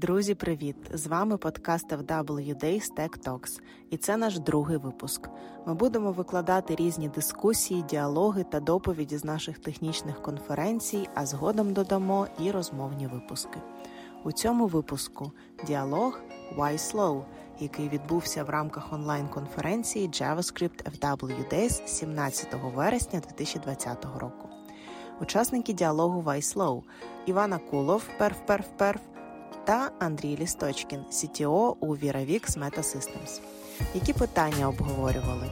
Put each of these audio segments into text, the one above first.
Друзі, привіт! З вами подкаст FW Tech Talks. і це наш другий випуск. Ми будемо викладати різні дискусії, діалоги та доповіді з наших технічних конференцій, а згодом додамо і розмовні випуски. У цьому випуску діалог Why Slow, який відбувся в рамках онлайн-конференції JavaScript FW Days 17 вересня 2020 року. Учасники діалогу Slow Івана Кулов, перф перф перф та Андрій Лісточкін, CTO у ViraVix Metasystems. Які питання обговорювали?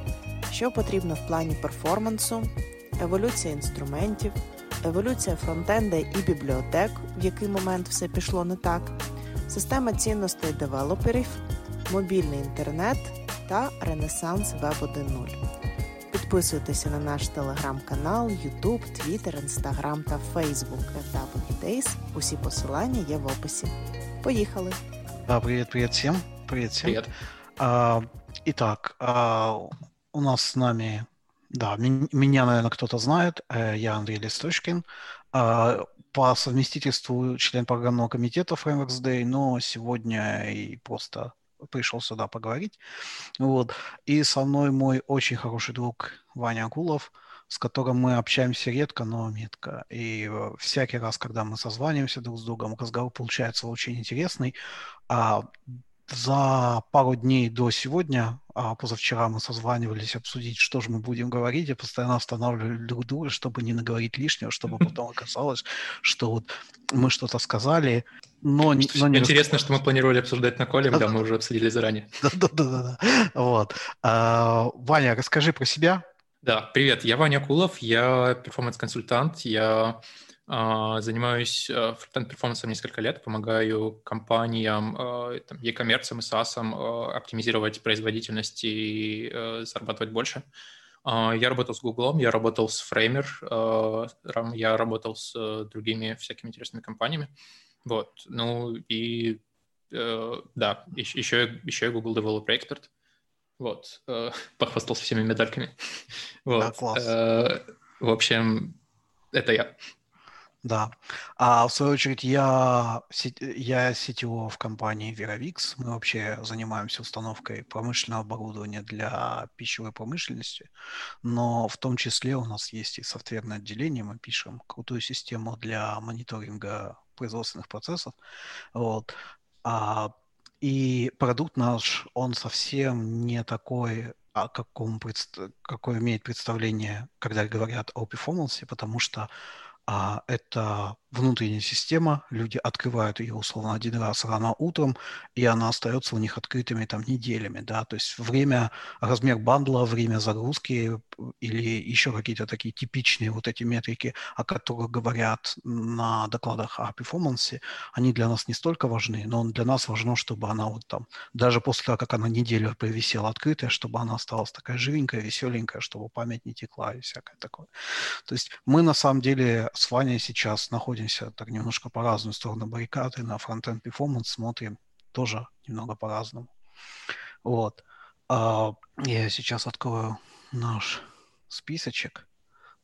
Що потрібно в плані перформансу, еволюція інструментів, еволюція фронтенда і бібліотек, в який момент все пішло не так, система цінностей девелоперів, мобільний інтернет та Ренесанс Веб 1.0. Підписуйтеся на наш телеграм-канал, Ютуб, Твіттер, Інстаграм та Фейсбук FW Days. Усі посилання є в описі. Поехали. Да, привет, привет всем. Привет всем. Привет. А, итак, а, у нас с нами, да, меня, наверное, кто-то знает. Я Андрей Листочкин. А, по совместительству член программного комитета Frameworks Day, но сегодня и просто пришел сюда поговорить. Вот. И со мной мой очень хороший друг Ваня Акулов – с которым мы общаемся редко, но метко. И э, всякий раз, когда мы созваниваемся друг с другом, разговор получается очень интересный. А за пару дней до сегодня, а позавчера мы созванивались обсудить, что же мы будем говорить, и постоянно останавливали друг друга, чтобы не наговорить лишнего, чтобы потом оказалось, что вот мы что-то сказали, но, но не... Интересно, что мы планировали обсуждать на коле, да, мы уже обсудили заранее. Да-да-да. Вот. А, Ваня, расскажи про себя, да, привет, я Ваня Кулов, я перформанс-консультант, я э, занимаюсь э, фронтенд-перформансом несколько лет, помогаю компаниям, э, там, e-commerce и SaaS э, оптимизировать производительность и э, зарабатывать больше. Э, я работал с Google, я работал с Framer, э, я работал с э, другими всякими интересными компаниями. Вот, ну и э, да, еще, еще я Google Developer Expert. Вот, э, похвастался всеми медальками. вот. Да, класс. Э, в общем, это я. Да. А в свою очередь я, я CTO в компании VeraVix. Мы вообще занимаемся установкой промышленного оборудования для пищевой промышленности, но в том числе у нас есть и софтверное отделение. Мы пишем крутую систему для мониторинга производственных процессов. Вот. А и продукт наш, он совсем не такой, о каком, какое имеет представление, когда говорят о перформансе, потому что а, это внутренняя система, люди открывают ее условно один раз рано утром, и она остается у них открытыми там неделями, да, то есть время, размер бандла, время загрузки или еще какие-то такие типичные вот эти метрики, о которых говорят на докладах о перформансе, они для нас не столько важны, но для нас важно, чтобы она вот там, даже после того, как она неделю повисела открытая, чтобы она осталась такая живенькая, веселенькая, чтобы память не текла и всякое такое. То есть мы на самом деле с Ваней сейчас находимся находимся так немножко по разную сторону баррикады, на фронтенд перформанс смотрим тоже немного по-разному. Вот. А, я сейчас открою наш списочек.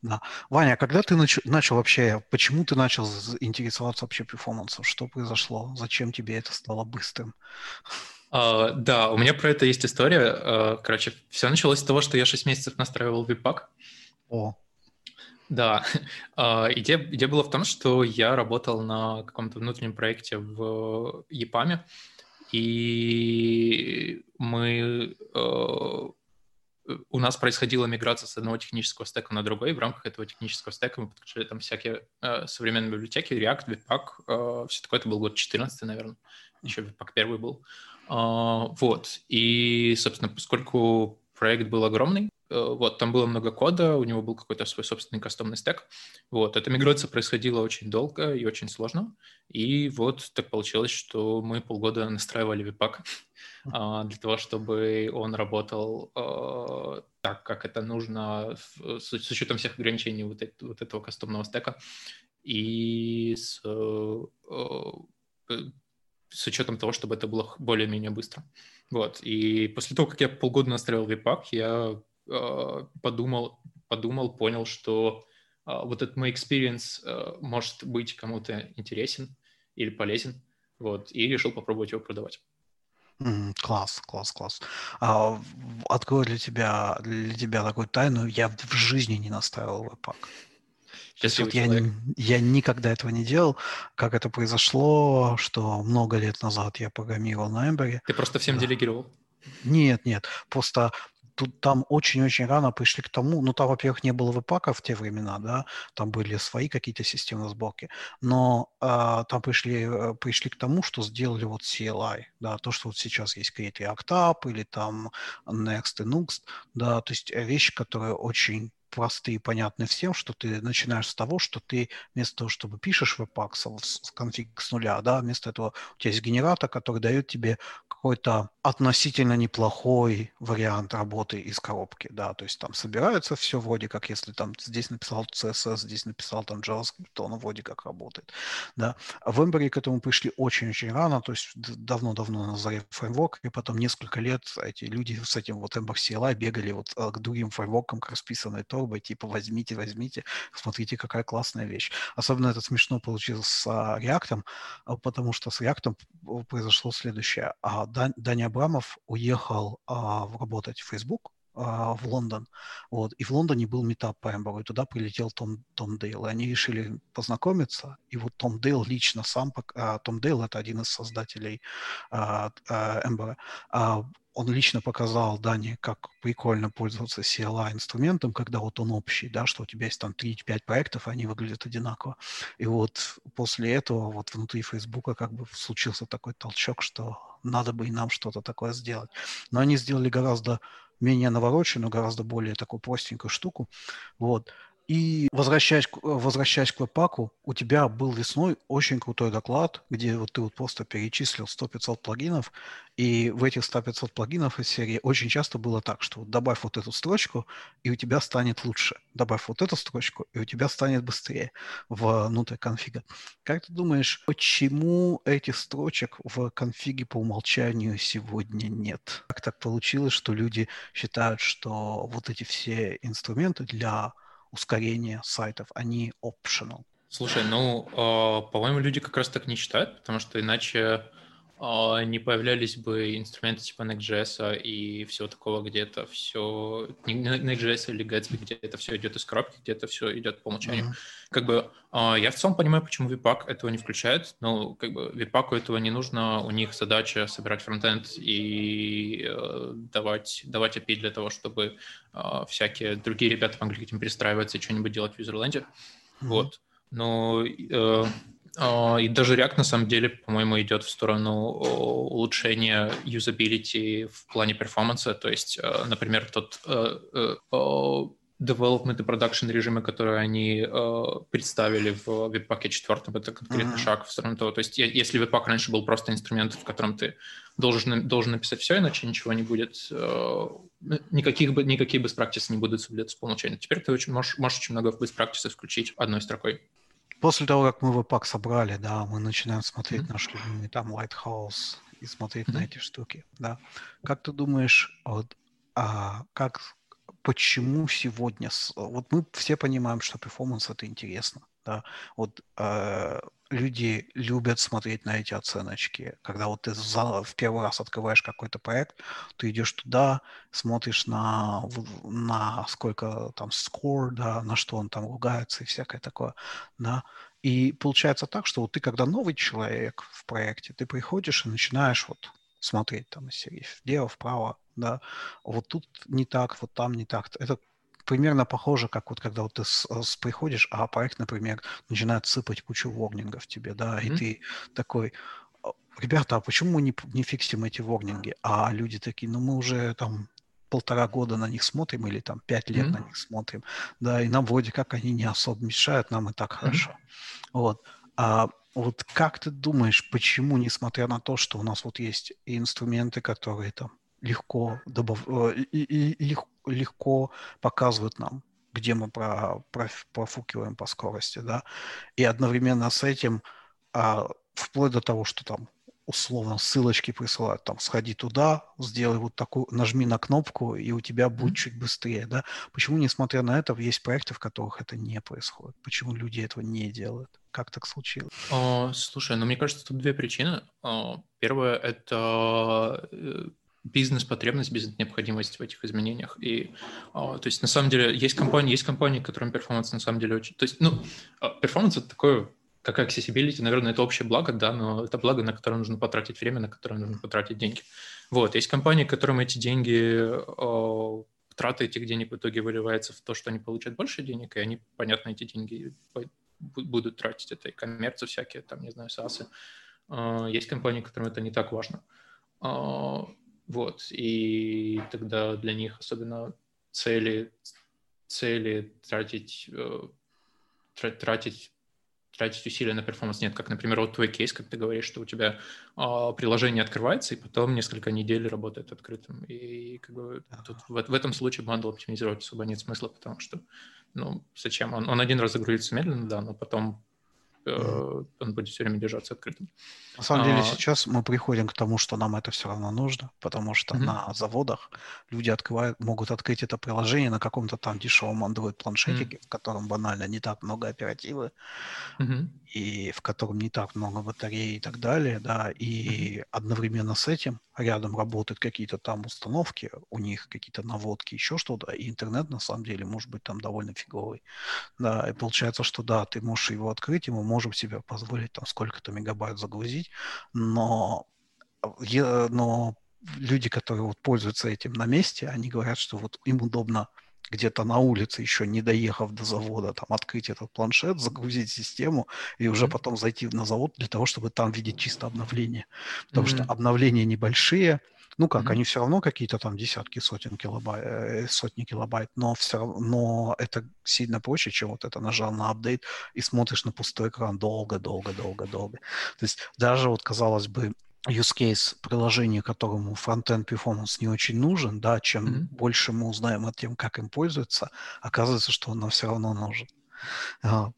Да. Ваня, когда ты нач- начал вообще, почему ты начал интересоваться вообще перформансом? Что произошло? Зачем тебе это стало быстрым? Uh, да, у меня про это есть история. Uh, короче, все началось с того, что я 6 месяцев настраивал веб-пак. О. Да, а, идея, идея была в том, что я работал на каком-то внутреннем проекте в ЕПАМе, и мы э, у нас происходила миграция с одного технического стека на другой. В рамках этого технического стека мы подключили там всякие э, современные библиотеки, React, Webpack. Э, все такое это был год 14, наверное. Еще Webpack первый был. Э, вот. И, собственно, поскольку проект был огромный, Э, вот, там было много кода, у него был какой-то свой собственный кастомный стек. Вот, эта миграция происходила очень долго и очень сложно. И вот так получилось, что мы полгода настраивали веб-пак а, для того, чтобы он работал а, так, как это нужно, с, учетом всех ограничений вот, вот этого кастомного стека. И с, э, э, с учетом того, чтобы это было более-менее быстро. Вот. И после того, как я полгода настраивал веб-пак, я Э, подумал, подумал, понял, что э, вот этот мой experience э, может быть кому-то интересен или полезен. вот, и решил попробовать его продавать. Класс, класс, класс. А, открою для тебя, для тебя такую тайну. Я в жизни не настраивал веб-пак. Вот я, я никогда этого не делал. Как это произошло, что много лет назад я программировал на Ember. Ты просто всем да. делегировал? Нет, нет. Просто тут там очень-очень рано пришли к тому, ну там, во-первых, не было веб-пака в те времена, да, там были свои какие-то системы сборки, но э, там пришли, э, пришли к тому, что сделали вот CLI, да, то, что вот сейчас есть Create React App или там Next и Nuxt, да, то есть вещи, которые очень простые и понятны всем, что ты начинаешь с того, что ты вместо того, чтобы пишешь веб-пак с конфиг с нуля, да, вместо этого у тебя есть генератор, который дает тебе какой-то относительно неплохой вариант работы из коробки, да, то есть там собирается все вроде как, если там здесь написал CSS, здесь написал там JavaScript, то оно вроде как работает, да. В Ember к этому пришли очень-очень рано, то есть давно-давно на заре фреймворка, и потом несколько лет эти люди с этим вот Ember CLI бегали вот э, к другим фреймворкам, к расписанной торбой, типа возьмите, возьмите, смотрите, какая классная вещь. Особенно это смешно получилось с а, React, а, потому что с React произошло следующее. Даня Абрамов уехал а, работать в Facebook, а, в Лондон. Вот. И в Лондоне был метап по Эмберу, и туда прилетел Том, Том Дейл. И они решили познакомиться. И вот Том Дейл лично сам... А, Том Дейл — это один из создателей а, а, Эмбера. Он лично показал Дане, как прикольно пользоваться CLI-инструментом, когда вот он общий, да, что у тебя есть там 3-5 проектов, они выглядят одинаково. И вот после этого вот внутри Фейсбука как бы случился такой толчок, что надо бы и нам что-то такое сделать. Но они сделали гораздо менее навороченную, гораздо более такую простенькую штуку. Вот. И возвращаясь, возвращаясь к веб-паку, у тебя был весной очень крутой доклад, где вот ты вот просто перечислил 100-500 плагинов, и в этих 100-500 плагинов из серии очень часто было так, что вот добавь вот эту строчку, и у тебя станет лучше. Добавь вот эту строчку, и у тебя станет быстрее внутрь конфига. Как ты думаешь, почему этих строчек в конфиге по умолчанию сегодня нет? Как так получилось, что люди считают, что вот эти все инструменты для ускорения сайтов, они optional. Слушай, ну, э, по-моему, люди как раз так не считают, потому что иначе а, не появлялись бы инструменты типа Next.js и всего такого, где это все, Next.js или Gatsby, где это все идет из коробки, где это все идет по умолчанию. Mm-hmm. Как бы а, я в целом понимаю, почему Vpack этого не включает, но как бы Vpack этого не нужно, у них задача собирать фронтенд и э, давать, давать API для того, чтобы всякие другие ребята могли к этим перестраиваться и что-нибудь делать в юзерленде. Mm-hmm. Вот. Но э, а, и даже React, на самом деле, по-моему, идет в сторону улучшения юзабилити в плане перформанса. То есть, э, например, тот э, э, development и production режимы, которые они представили в Webpack 4, это конкретный mm-hmm. шаг в сторону того. То есть, если Webpack раньше был просто инструмент, в котором ты должен, должен написать все, иначе ничего не будет, никаких бы, никакие best practices не будут соблюдаться по умолчанию. Теперь ты очень, можешь, можешь очень много best practices включить одной строкой после того, как мы веб-пак собрали, да, мы начинаем смотреть mm-hmm. наш любимый там Lighthouse и смотреть mm-hmm. на эти штуки, да. Как ты думаешь, вот, а, как, почему сегодня, вот мы все понимаем, что перформанс это интересно, да, вот э, люди любят смотреть на эти оценочки. Когда вот ты в первый раз открываешь какой-то проект, ты идешь туда, смотришь на, на сколько там score, да, на что он там ругается и всякое такое, да. И получается так, что вот ты, когда новый человек в проекте, ты приходишь и начинаешь вот смотреть там из серии влево, вправо, да, вот тут не так, вот там не так. Это примерно похоже, как вот когда вот ты с, э, с, приходишь, а проект, например, начинает сыпать кучу ворнингов тебе, да, mm-hmm. и ты такой, ребята, а почему мы не, не фиксим эти ворнинги? А люди такие, ну мы уже там полтора года на них смотрим или там пять лет mm-hmm. на них смотрим, да, и нам вроде как они не особо мешают, нам и так хорошо. Mm-hmm. Вот. А вот как ты думаешь, почему, несмотря на то, что у нас вот есть инструменты, которые там легко, добав... Э, и, и, легко, легко показывают нам, где мы про, про, профукиваем по скорости, да, и одновременно с этим, а, вплоть до того, что там условно ссылочки присылают, там, сходи туда, сделай вот такую, нажми на кнопку, и у тебя будет mm-hmm. чуть быстрее, да? Почему, несмотря на это, есть проекты, в которых это не происходит? Почему люди этого не делают? Как так случилось? О, слушай, ну, мне кажется, тут две причины. Первое — это э, бизнес-потребность, бизнес-необходимость в этих изменениях. И, то есть, на самом деле, есть компании, есть компании, которым performance на самом деле очень... То есть, ну, performance — это такое как accessibility, наверное, это общее благо, да, но это благо, на которое нужно потратить время, на которое нужно потратить деньги. Вот, есть компании, которым эти деньги, о, трата этих денег в итоге выливается в то, что они получат больше денег, и они, понятно, эти деньги будут тратить. Это и коммерцы всякие, там, не знаю, САСы. Есть компании, которым это не так важно. Вот, и тогда для них особенно цели, цели тратить, э, тратить тратить усилия на перформанс нет, как, например, вот твой кейс, как ты говоришь, что у тебя э, приложение открывается, и потом несколько недель работает открытым. И как бы тут в, в этом случае бандл оптимизировать особо нет смысла, потому что, ну, зачем? Он, он один раз загрузится медленно, да, но потом. Он будет все время держаться открытым. На самом деле а... сейчас мы приходим к тому, что нам это все равно нужно, потому что mm-hmm. на заводах люди открывают, могут открыть это приложение на каком-то там дешевом Android-планшетике, mm-hmm. в котором банально не так много оперативы, mm-hmm. И в котором не так много батареи и так далее, да, и mm-hmm. одновременно с этим рядом работают какие-то там установки, у них какие-то наводки, еще что-то, и интернет на самом деле может быть там довольно фиговый, да, и получается, что да, ты можешь его открыть, и мы можем себе позволить там сколько-то мегабайт загрузить, но, но люди, которые вот пользуются этим на месте, они говорят, что вот им удобно где-то на улице, еще не доехав до завода, там открыть этот планшет, загрузить систему и уже mm-hmm. потом зайти на завод для того, чтобы там видеть чисто обновление. Потому mm-hmm. что обновления небольшие, ну как, mm-hmm. они все равно какие-то там десятки, сотен килобайт, э, сотни килобайт, но все равно, но это сильно проще, чем вот это нажал на апдейт и смотришь на пустой экран долго, долго, долго, долго. То есть даже вот казалось бы use case приложения, которому фронтенд performance не очень нужен, да, чем mm-hmm. больше мы узнаем о том, как им пользуются, оказывается, что он нам все равно нужен. Вот.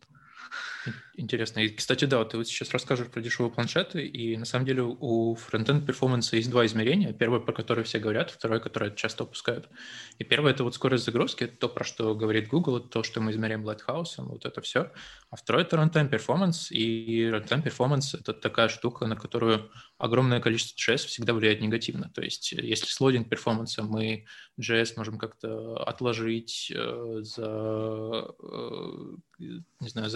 Интересно. И, кстати, да, ты вот сейчас расскажешь про дешевые планшеты, и на самом деле у фронтенд перформанса есть два измерения. Первое, про которое все говорят, второе, которое часто упускают. И первое – это вот скорость загрузки, это то, про что говорит Google, это то, что мы измеряем Lighthouse, вот это все. А второе – это runtime performance, и runtime performance – это такая штука, на которую огромное количество JS всегда влияет негативно. То есть если с лодинг перформанса мы JS можем как-то отложить, э, за, э, не знаю, э,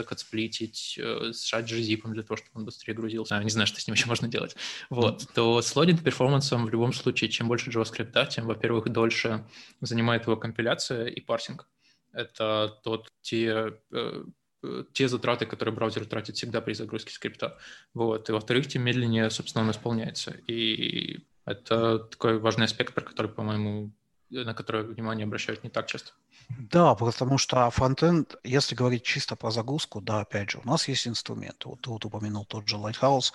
сжать gzip для того, чтобы он быстрее грузился. А, не знаю, что с ним еще можно делать. Вот. То с лодинг перформансом в любом случае, чем больше JavaScript, тем, во-первых, дольше занимает его компиляция и парсинг. Это тот, те э, э, те затраты, которые браузер тратит всегда при загрузке скрипта. Вот. И во-вторых, тем медленнее, собственно, он исполняется. И это такой важный аспект, про который, по-моему, на который внимание обращают не так часто. Да, потому что фронтенд, если говорить чисто про загрузку, да, опять же, у нас есть инструменты. Вот ты вот упомянул тот же Lighthouse.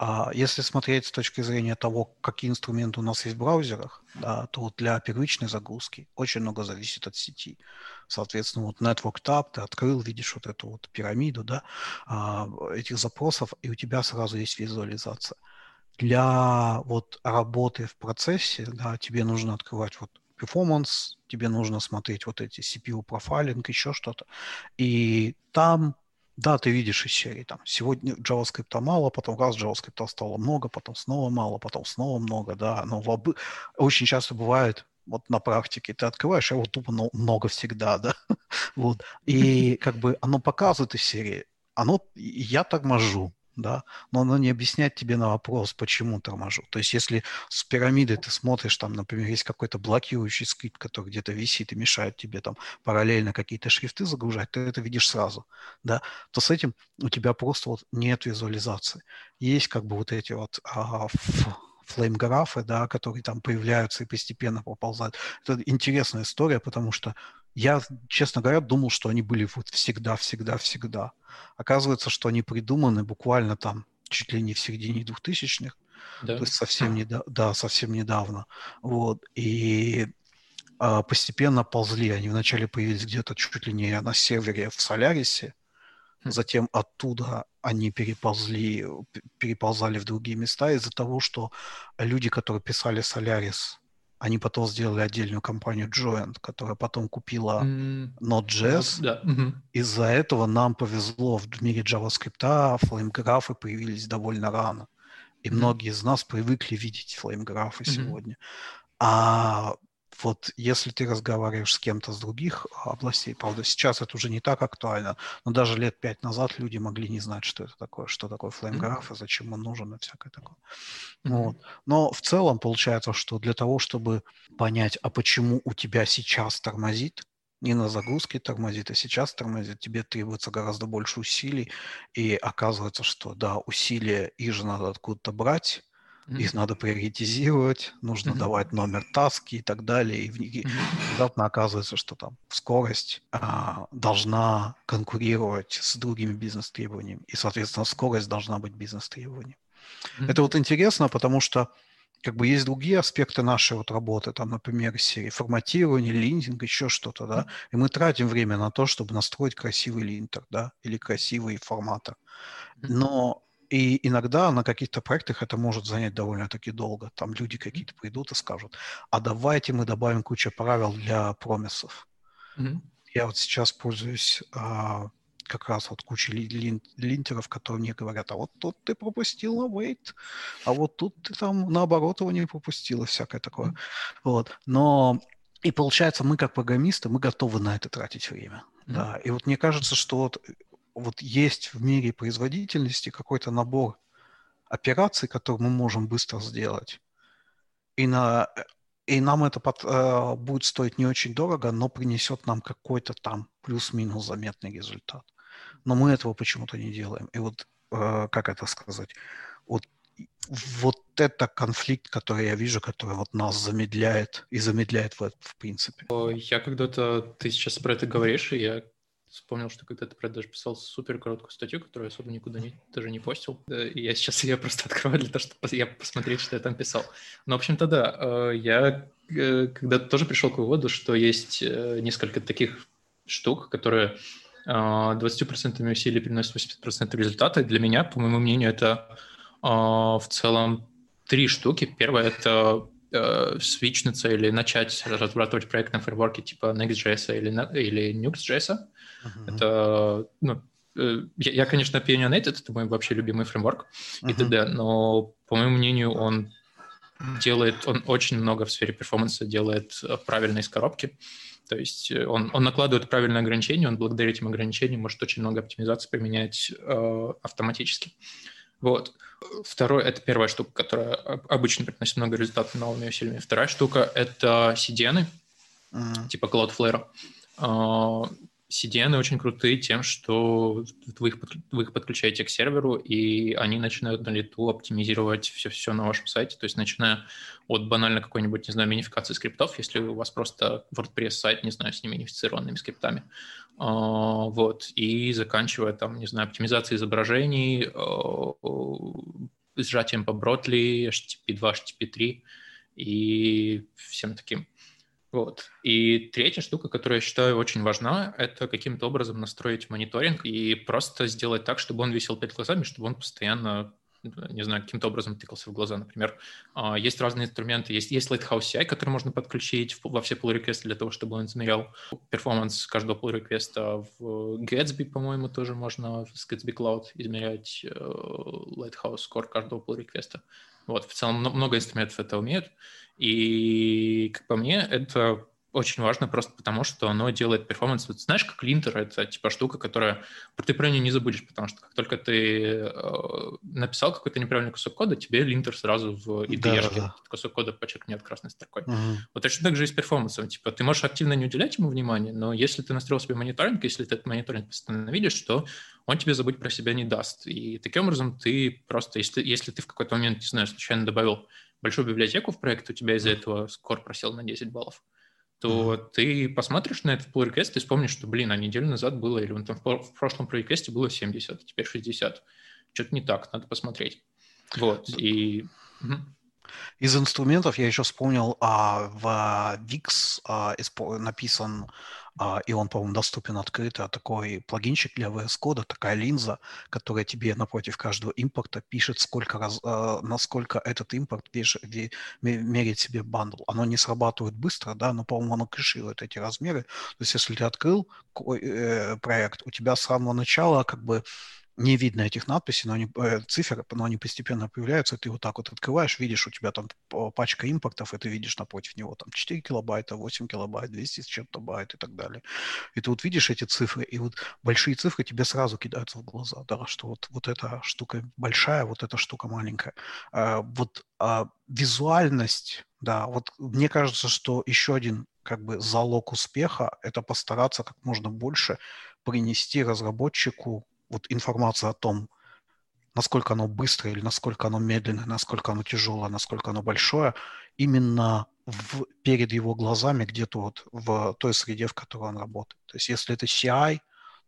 А если смотреть с точки зрения того, какие инструменты у нас есть в браузерах, да, то вот для первичной загрузки очень много зависит от сети. Соответственно, вот Network Tab, ты открыл, видишь вот эту вот пирамиду, да, а, этих запросов, и у тебя сразу есть визуализация. Для вот работы в процессе, да, тебе нужно открывать вот performance, тебе нужно смотреть вот эти CPU профайлинг, еще что-то. И там, да, ты видишь из серии, там, сегодня JavaScript мало, потом раз JavaScript стало много, потом снова мало, потом снова много, да, но в об... очень часто бывает, вот на практике ты открываешь, а вот тупо много всегда, да, вот, и как бы оно показывает из серии, оно, я торможу, да, но оно не объясняет тебе на вопрос, почему торможу. То есть если с пирамидой ты смотришь, там, например, есть какой-то блокирующий скрипт, который где-то висит и мешает тебе там параллельно какие-то шрифты загружать, ты это видишь сразу, да, то с этим у тебя просто вот нет визуализации. Есть как бы вот эти вот а, флейм-графы, да, которые там появляются и постепенно поползают. Это интересная история, потому что я, честно говоря, думал, что они были вот всегда, всегда, всегда. Оказывается, что они придуманы буквально там чуть ли не в середине 2000-х, да. то есть совсем, недавно, да, совсем недавно. Вот. И а, постепенно ползли. Они вначале появились где-то чуть ли не на сервере в Солярисе, хм. затем оттуда они переползли, переползали в другие места из-за того, что люди, которые писали Solaris, они потом сделали отдельную компанию Joint, которая потом купила mm. Node.js. Да. Mm-hmm. Из-за этого нам повезло в мире JavaScript, флеймграфы появились довольно рано. И mm-hmm. многие из нас привыкли видеть флеймграфы mm-hmm. сегодня. А вот если ты разговариваешь с кем-то с других областей, правда, сейчас это уже не так актуально, но даже лет пять назад люди могли не знать, что это такое, что такое флеймграф и зачем он нужен и всякое такое. Mm-hmm. Вот. Но в целом получается, что для того, чтобы понять, а почему у тебя сейчас тормозит, не на загрузке тормозит, а сейчас тормозит, тебе требуется гораздо больше усилий, и оказывается, что да, усилия их же надо откуда-то брать, Mm-hmm. Их надо приоритизировать, нужно mm-hmm. давать номер таски и так далее. И внезапно mm-hmm. оказывается, что там скорость а, должна конкурировать с другими бизнес-требованиями. И, соответственно, скорость должна быть бизнес-требованием. Mm-hmm. Это вот интересно, потому что как бы есть другие аспекты нашей вот работы, там, например, серии форматирования, линтинг, еще что-то, да, и мы тратим время на то, чтобы настроить красивый линтер, да, или красивый форматор. Но и иногда на каких-то проектах это может занять довольно-таки долго. Там люди какие-то придут и скажут, а давайте мы добавим кучу правил для промисов. Mm-hmm. Я вот сейчас пользуюсь а, как раз вот кучей лин, линтеров, которые мне говорят, а вот тут ты пропустил на wait, а вот тут ты там наоборот его не пропустил и всякое такое. Mm-hmm. Вот. Но и получается, мы как программисты, мы готовы на это тратить время. Mm-hmm. Да. И вот мне кажется, что вот вот есть в мире производительности какой-то набор операций, которые мы можем быстро сделать. И, на, и нам это под, э, будет стоить не очень дорого, но принесет нам какой-то там плюс-минус заметный результат. Но мы этого почему-то не делаем. И вот, э, как это сказать, вот, вот это конфликт, который я вижу, который вот нас замедляет и замедляет в, в принципе. Я когда-то, ты сейчас про это говоришь, и я вспомнил, что когда-то про это даже писал супер короткую статью, которую особо никуда не, даже не постил. И я сейчас ее просто открываю для того, чтобы я посмотреть, что я там писал. Но, в общем-то, да, э, я э, когда-то тоже пришел к выводу, что есть э, несколько таких штук, которые 20% усилий приносят 80% результата. Для меня, по моему мнению, это в целом три штуки. Первое — это э, свичнуться или начать разрабатывать проект на фреймворке типа Next.js или, или Nux.js. Uh-huh. Это, ну, э, я, я, конечно, Opinionated, это мой вообще любимый фреймворк uh-huh. и т.д., но, по моему мнению, он делает, он очень много в сфере перформанса делает э, правильно из коробки. То есть э, он, он накладывает правильные ограничения, он благодаря этим ограничениям может очень много оптимизации применять э, автоматически. Вот. Второе, это первая штука, которая обычно приносит много результатов новыми усилиями. Вторая штука — это CDN, mm-hmm. типа Cloudflare. А, CDN очень крутые тем, что вы их, вы их подключаете к серверу, и они начинают на лету оптимизировать все-все на вашем сайте. То есть начиная от банально какой-нибудь, не знаю, минификации скриптов, если у вас просто WordPress сайт, не знаю, с неминифицированными скриптами, а, вот, и заканчивая там, не знаю, оптимизацией изображений, а, сжатием по Бротли, HTTP2, HTTP3 и всем таким. Вот. И третья штука, которую я считаю очень важна, это каким-то образом настроить мониторинг и просто сделать так, чтобы он висел перед глазами, чтобы он постоянно не знаю, каким-то образом тыкался в глаза, например. А, есть разные инструменты, есть, есть Lighthouse CI, который можно подключить во все pull request ы для того, чтобы он измерял performance каждого pull request а В Gatsby, по-моему, тоже можно с Gatsby Cloud измерять э, Lighthouse score каждого pull request а Вот, в целом много инструментов это умеют. И, как по мне, это очень важно просто потому, что оно делает performance. Вот знаешь, как линтер — это типа штука, которая ты про нее не забудешь, потому что как только ты э, написал какой-то неправильный кусок кода, тебе линтер сразу в IDE да, да, да. кусок кода подчеркнет красной строкой. Угу. Вот точно так же и с перформансом. Типа ты можешь активно не уделять ему внимания, но если ты настроил себе мониторинг, если ты этот мониторинг постоянно видишь, что он тебе забыть про себя не даст. И таким образом ты просто, если, если ты в какой-то момент, не знаю, случайно добавил большую библиотеку в проект, у тебя из-за этого скор просел на 10 баллов, то mm-hmm. ты посмотришь на этот pull request и вспомнишь, что, блин, а неделю назад было, или он там в прошлом pull request было 70, а теперь 60. Что-то не так, надо посмотреть. Вот, и... Из инструментов я еще вспомнил, а, в VIX а, написан а, и он, по-моему, доступен открыто, такой плагинчик для VS Code, такая линза, которая тебе напротив каждого импорта пишет, сколько раз, а, насколько этот импорт меряет себе бандл. Оно не срабатывает быстро, да, но, по-моему, оно кэширует эти размеры. То есть, если ты открыл э, проект, у тебя с самого начала как бы не видно этих надписей, но они, э, цифр, но они постепенно появляются, ты вот так вот открываешь, видишь, у тебя там пачка импортов, и ты видишь напротив него там 4 килобайта, 8 килобайт, 200 с чем-то байт и так далее. И ты вот видишь эти цифры, и вот большие цифры тебе сразу кидаются в глаза, да, что вот, вот эта штука большая, вот эта штука маленькая. А, вот а, визуальность, да, вот мне кажется, что еще один как бы залог успеха – это постараться как можно больше принести разработчику вот информация о том, насколько оно быстрое или насколько оно медленное, насколько оно тяжелое, насколько оно большое, именно в, перед его глазами где-то вот в той среде, в которой он работает. То есть если это CI,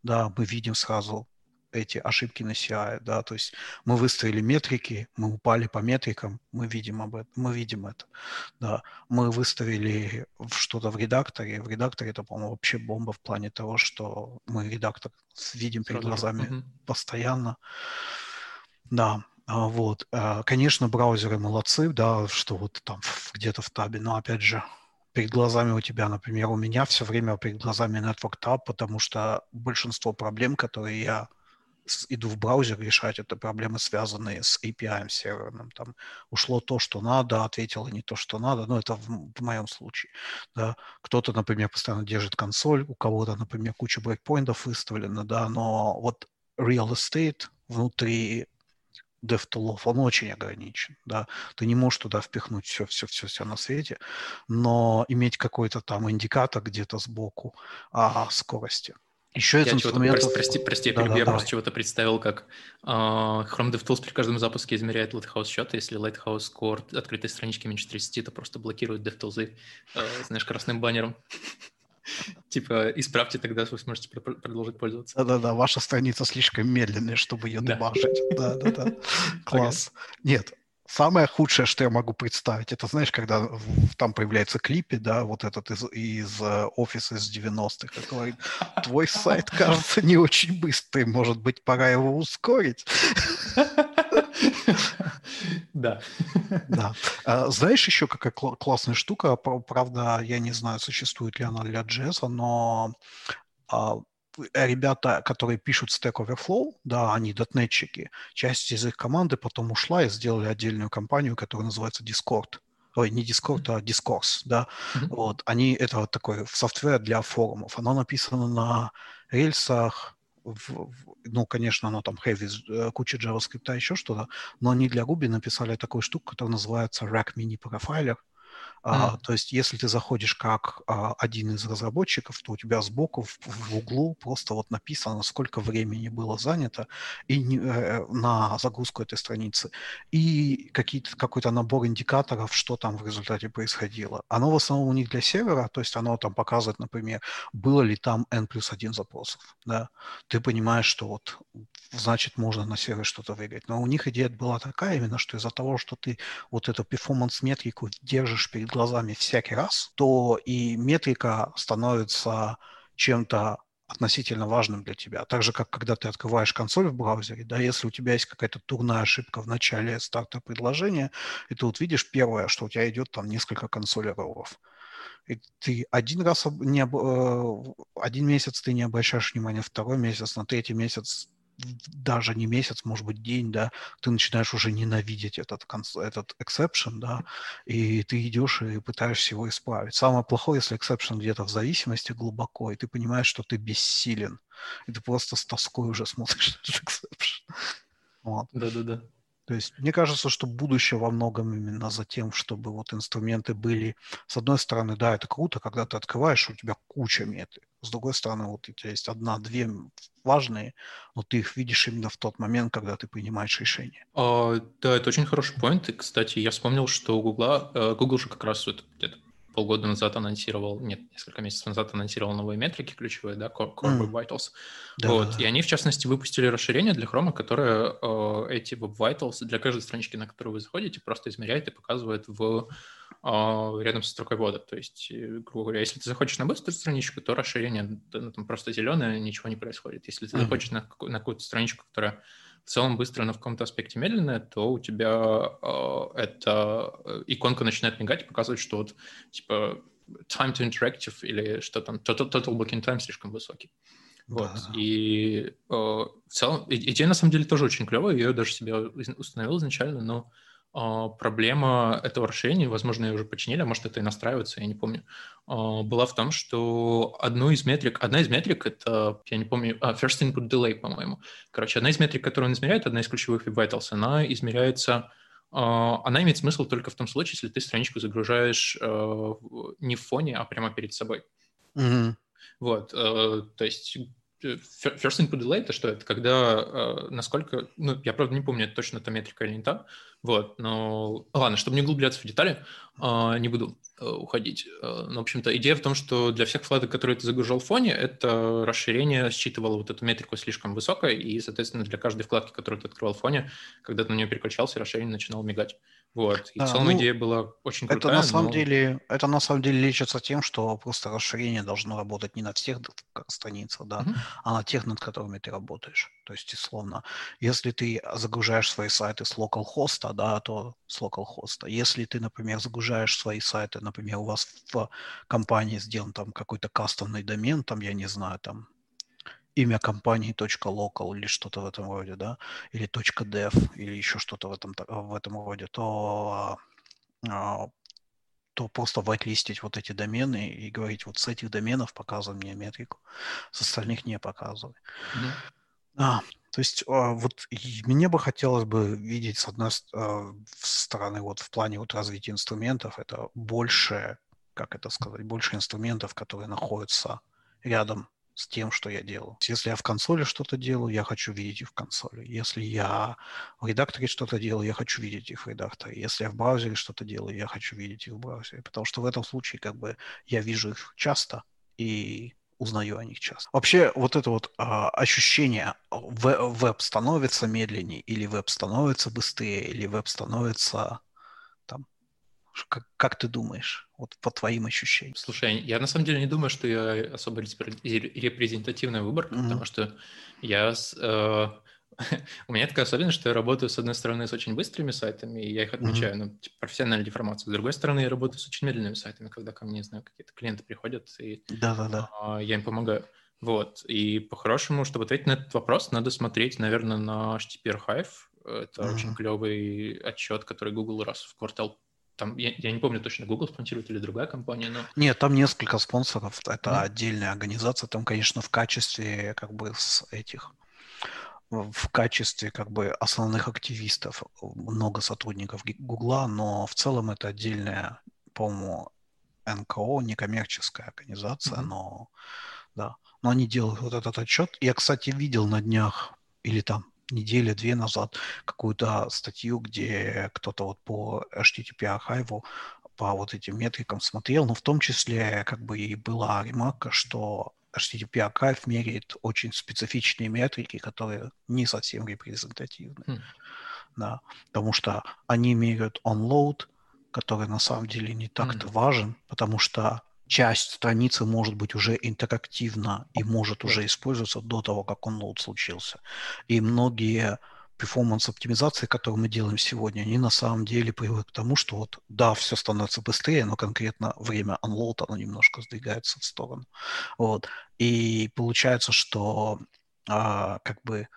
да, мы видим сразу эти ошибки на CI, да, то есть мы выставили метрики, мы упали по метрикам, мы видим об этом, мы видим это, да, мы выставили что-то в редакторе, в редакторе это, по-моему, вообще бомба в плане того, что мы редактор видим перед глазами mm-hmm. постоянно, да, а, вот, а, конечно, браузеры молодцы, да, что вот там где-то в табе, но опять же, перед глазами у тебя, например, у меня все время перед глазами Network Tab, потому что большинство проблем, которые я иду в браузер решать, это проблемы, связанные с API серверным. Там ушло то, что надо, ответило не то, что надо. Но это в, в моем случае. Да. Кто-то, например, постоянно держит консоль, у кого-то, например, куча брейкпоинтов выставлена, да, но вот real estate внутри DevTool'ов, он очень ограничен, да, ты не можешь туда впихнуть все, все, все, все на свете, но иметь какой-то там индикатор где-то сбоку о скорости, еще я инструментов... Прости, прости, я, да, я просто чего-то представил, как э, Chrome DevTools при каждом запуске измеряет Lighthouse счет, если Lighthouse Core открытой странички меньше 30, то просто блокирует DevTools, э, знаешь, красным баннером. Типа, исправьте, тогда вы сможете продолжить пользоваться. Да-да-да, ваша страница слишком медленная, чтобы ее дебажить. Да-да-да, класс. Нет, Самое худшее, что я могу представить, это, знаешь, когда там появляется клипе, да, вот этот из, из э, офиса из 90-х, говорит, твой сайт кажется не очень быстрый, может быть, пора его ускорить. Да. Да. А, знаешь, еще какая классная штука, правда, я не знаю, существует ли она для джеза, но а, ребята, которые пишут Stack Overflow, да, они дотнетчики, часть из их команды потом ушла и сделали отдельную компанию, которая называется Discord. Ой, не Discord, а Discourse, да. Mm-hmm. Вот, они, это вот такой софтвер для форумов. Оно написано на рельсах, в, в, ну, конечно, оно там heavy, э, куча JavaScript, еще что-то, но они для Ruby написали такую штуку, которая называется Rack Mini Profiler. А, то есть, если ты заходишь как а, один из разработчиков, то у тебя сбоку в, в углу просто вот написано, сколько времени было занято и не, э, на загрузку этой страницы, и какие-то, какой-то набор индикаторов, что там в результате происходило. Оно в основном у них для сервера, то есть оно там показывает, например, было ли там n плюс один запросов. Да? Ты понимаешь, что вот значит можно на сервер что-то выиграть. Но у них идея была такая именно, что из-за того, что ты вот эту перформанс-метрику держишь перед глазами всякий раз, то и метрика становится чем-то относительно важным для тебя. Так же, как когда ты открываешь консоль в браузере, да, если у тебя есть какая-то турная ошибка в начале старта предложения, и ты вот видишь первое, что у тебя идет там несколько консолей роллов. И ты один раз не, э, один месяц ты не обращаешь внимания, второй месяц, на третий месяц даже не месяц, может быть, день, да, ты начинаешь уже ненавидеть этот, этот exception, да, и ты идешь и пытаешься его исправить. Самое плохое, если exception где-то в зависимости глубоко, и ты понимаешь, что ты бессилен, и ты просто с тоской уже смотришь на этот exception. Вот. Да-да-да. То есть мне кажется, что будущее во многом именно за тем, чтобы вот инструменты были, с одной стороны, да, это круто, когда ты открываешь, у тебя куча метрик. С другой стороны, вот у тебя есть одна-две важные, но ты их видишь именно в тот момент, когда ты принимаешь решение. А, да, это очень хороший point. И, кстати, я вспомнил, что у Google, э, Google же как раз вот где-то полгода назад анонсировал, нет, несколько месяцев назад анонсировал новые метрики ключевые, да, Core, Core Web Vitals. Да. Вот, и они, в частности, выпустили расширение для Chrome, которое э, эти Web Vitals для каждой странички, на которую вы заходите, просто измеряет и показывает в э, рядом со строкой ввода. То есть, э, грубо говоря, если ты заходишь на быструю страничку, то расширение ну, там просто зеленое, ничего не происходит. Если ты mm-hmm. заходишь на, на какую-то страничку, которая в целом быстро, но в каком-то аспекте медленная, то у тебя э, эта иконка начинает мигать и показывать, что вот типа time to interactive или что там, total, total blocking time слишком высокий. Вот. Да. И э, в целом идея на самом деле тоже очень клевая, я ее даже себе установил изначально, но проблема этого расширения, возможно, ее уже починили, а может, это и настраивается, я не помню, а, была в том, что одну из метрик, одна из метрик, это, я не помню, а, first input delay, по-моему. Короче, одна из метрик, которую он измеряет, одна из ключевых Web Vitals, она измеряется она имеет смысл только в том случае, если ты страничку загружаешь не в фоне, а прямо перед собой. Mm-hmm. Вот, то есть First input delay это что? Это когда, насколько, ну, я правда не помню, это точно та метрика или не та, вот, но ладно, чтобы не углубляться в детали, а, не буду э, уходить. Э, но, в общем-то, идея в том, что для всех флаток, которые ты загружал в фоне, это расширение считывало вот эту метрику слишком высокой, и, соответственно, для каждой вкладки, которую ты открывал в фоне, когда ты на нее переключался, расширение начинало мигать. Вот. И да, в целом ну, идея была очень крутая. Это на самом но... деле, это на самом деле лечится тем, что просто расширение должно работать не на всех страницах, да, mm-hmm. а на тех, над которыми ты работаешь. То есть, условно, если ты загружаешь свои сайты с localhost, да, то с localhost. Если ты, например, загружаешь свои сайты, например, у вас в компании сделан там какой-то кастомный домен, там, я не знаю, там имя компании .local или что-то в этом роде, да, или .dev, или еще что-то в этом, в этом роде, то, а, то просто вайтлистить вот эти домены и говорить, вот с этих доменов показывай мне метрику, с остальных не показывай. Mm-hmm. А, то есть а, вот мне бы хотелось бы видеть с одной а, стороны вот в плане вот развития инструментов это больше, как это сказать, больше инструментов, которые находятся рядом с тем, что я делаю. Если я в консоли что-то делаю, я хочу видеть их в консоли. Если я в редакторе что-то делаю, я хочу видеть их в редакторе. Если я в браузере что-то делаю, я хочу видеть их в браузере. Потому что в этом случае как бы я вижу их часто и узнаю о них часто. Вообще вот это вот а, ощущение, веб становится медленнее, или веб становится быстрее, или веб становится как, как ты думаешь, вот по твоим ощущениям? Слушай, я на самом деле не думаю, что я особо репрезентативная выборка, mm-hmm. потому что я э, у меня такая особенность, что я работаю, с одной стороны, с очень быстрыми сайтами, и я их отмечаю, mm-hmm. ну, типа, профессиональная деформация. С другой стороны, я работаю с очень медленными сайтами, когда ко мне, не знаю, какие-то клиенты приходят, и Да-да-да. Э, я им помогаю. Вот, и по-хорошему, чтобы ответить на этот вопрос, надо смотреть, наверное, на HTTP Archive. Это mm-hmm. очень клевый отчет, который Google раз в квартал там, я, я не помню точно, Google спонсирует или другая компания, но... Нет, там несколько спонсоров, это mm. отдельная организация, там, конечно, в качестве как бы с этих в качестве как бы основных активистов много сотрудников Гугла, но в целом это отдельная, по-моему, НКО, некоммерческая организация, mm-hmm. но да, но они делают вот этот отчет. Я, кстати, видел на днях или там недели две назад какую-то статью, где кто-то вот по HTTP архиву по вот этим метрикам смотрел, но в том числе как бы и была ремарка, что HTTP архив меряет очень специфичные метрики, которые не совсем репрезентативны. Mm. Да, потому что они меряют onload, который на самом деле не так-то mm. важен, потому что часть страницы может быть уже интерактивна и может уже использоваться до того, как онлоуд случился. И многие перформанс-оптимизации, которые мы делаем сегодня, они на самом деле приводят к тому, что вот, да, все становится быстрее, но конкретно время unload, оно немножко сдвигается в сторону. Вот. И получается, что а, как бы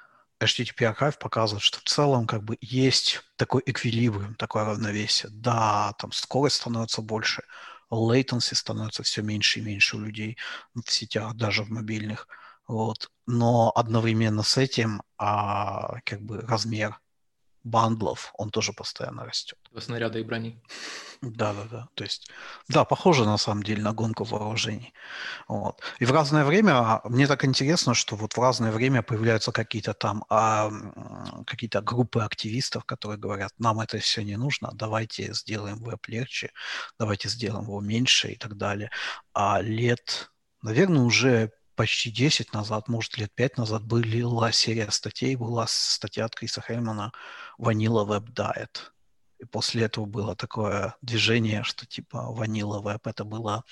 HTTP Archive показывает, что в целом как бы есть такой эквилибриум, такое равновесие. Да, там скорость становится больше, latency становится все меньше и меньше у людей в сетях, даже в мобильных. Вот. Но одновременно с этим а, как бы размер бандлов, он тоже постоянно растет. Снаряда и брони. Да, да, да. То есть, да, похоже на самом деле на гонку вооружений. Вот. И в разное время, мне так интересно, что вот в разное время появляются какие-то там а, какие-то группы активистов, которые говорят, нам это все не нужно, давайте сделаем веб легче, давайте сделаем его меньше и так далее. А лет, наверное, уже почти 10 назад, может, лет 5 назад была серия статей, была статья от Криса Хельмана «Vanilla Web Diet», и после этого было такое движение, что типа Vanilla Web это было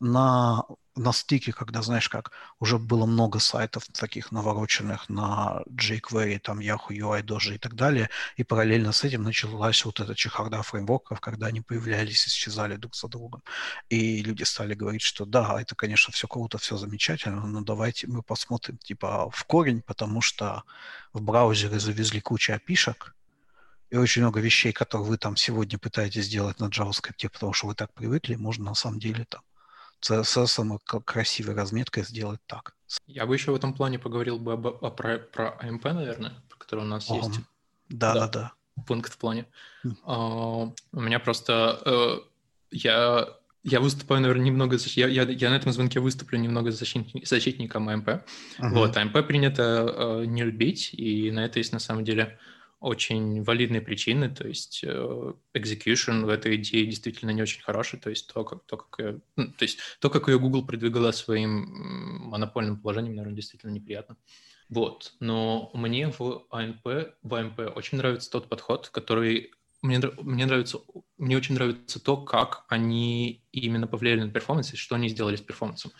на, на стыке, когда, знаешь, как уже было много сайтов таких навороченных на jQuery, там Yahoo UI, Dojo и так далее, и параллельно с этим началась вот эта чехарда фреймворков, когда они появлялись исчезали друг за другом. И люди стали говорить, что да, это, конечно, все круто, все замечательно, но давайте мы посмотрим типа в корень, потому что в браузеры завезли кучу опишек, и очень много вещей, которые вы там сегодня пытаетесь сделать на JavaScript, потому что вы так привыкли, можно на самом деле там CSS красивой разметкой сделать так. Я бы еще в этом плане поговорил бы об, о, про, про AMP, наверное, про который у нас О, есть. Да, да, да. Пункт в плане. Mm. Uh, у меня просто... Uh, я я выступаю, наверное, немного... Я, я, я на этом звонке выступлю немного защитник, защитником АМП. Uh-huh. Вот, АМП принято э, не любить, и на это есть на самом деле очень валидные причины, то есть э, execution в этой идее действительно не очень хороший, то есть то, как, то, как ее, ну, то есть то, как ее Google продвигала своим монопольным положением, наверное, действительно неприятно. Вот, но мне в AMP, в AMP очень нравится тот подход, который мне, мне нравится, мне очень нравится то, как они именно повлияли на перформанс и что они сделали с перформансом.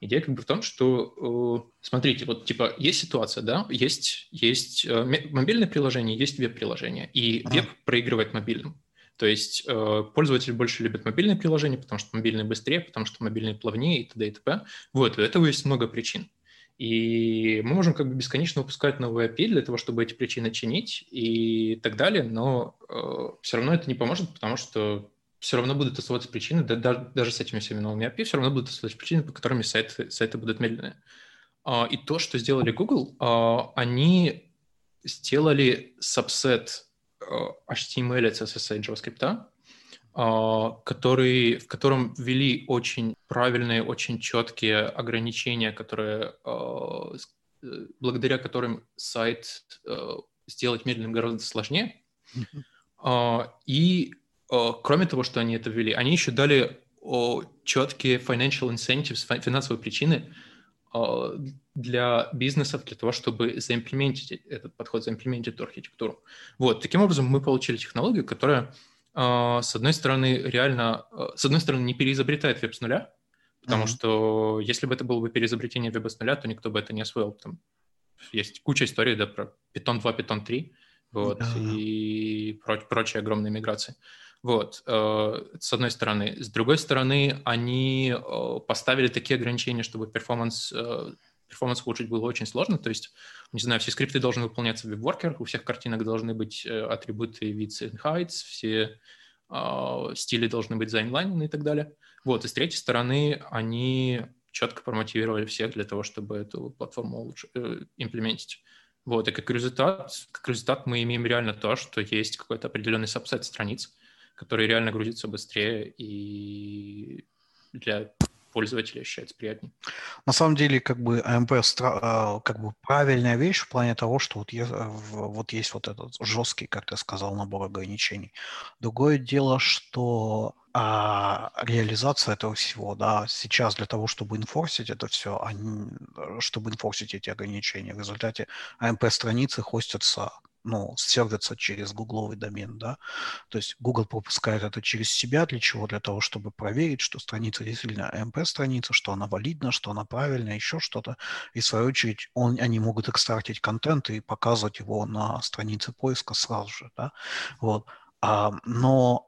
Идея как бы в том, что, э, смотрите, вот типа есть ситуация, да, есть, есть э, мобильное приложение, есть веб-приложение, и веб проигрывает мобильным. То есть э, пользователь больше любит мобильное приложение, потому что мобильное быстрее, потому что мобильное плавнее и т.д. и т.п. Вот, у этого есть много причин. И мы можем как бы бесконечно выпускать новые API для того, чтобы эти причины чинить и так далее, но э, все равно это не поможет, потому что все равно будут оставаться причины, да, даже, даже с этими всеми новыми API, все равно будут оставаться причины, по которым сайты, сайты будут медленные. А, и то, что сделали Google, а, они сделали сабсет а, HTML, CSS и JavaScript, а, который, в котором ввели очень правильные, очень четкие ограничения, которые, а, э, благодаря которым сайт а, сделать медленным гораздо сложнее. И Э, кроме того, что они это ввели, они еще дали четкие financial incentives, финансовые причины э, для бизнесов, для того, чтобы заимплементить этот подход, заимплементить эту архитектуру. Вот, таким образом мы получили технологию, которая, э, с одной стороны, реально, с одной стороны, не переизобретает веб с нуля, потому mm-hmm. что если бы это было бы переизобретение веба с нуля, то никто бы это не освоил. Там есть куча историй, да, про Python 2, Python 3, вот, mm-hmm. и проч- прочие огромные миграции. Вот, э, с одной стороны. С другой стороны, они э, поставили такие ограничения, чтобы performance, э, performance улучшить было очень сложно. То есть, не знаю, все скрипты должны выполняться в WebWorker, у всех картинок должны быть атрибуты widths и heights, все стили должны быть заинлайнены и так далее. Вот, и с третьей стороны, они четко промотивировали всех для того, чтобы эту платформу лучше э, имплементить. Вот, и как результат, как результат мы имеем реально то, что есть какой-то определенный сабсет страниц, который реально грузится быстрее и для пользователя ощущается приятнее. На самом деле, как бы AMP а, как бы правильная вещь в плане того, что вот, есть, вот есть вот этот жесткий, как ты сказал, набор ограничений. Другое дело, что а реализация этого всего, да, сейчас для того, чтобы инфорсить это все, они, чтобы инфорсить эти ограничения, в результате AMP-страницы хостятся ну, сервится через гугловый домен, да, то есть Google пропускает это через себя, для чего? Для того, чтобы проверить, что страница действительно AMP-страница, что она валидна, что она правильная, еще что-то, и в свою очередь он, они могут экстартить контент и показывать его на странице поиска сразу же, да, вот, а, но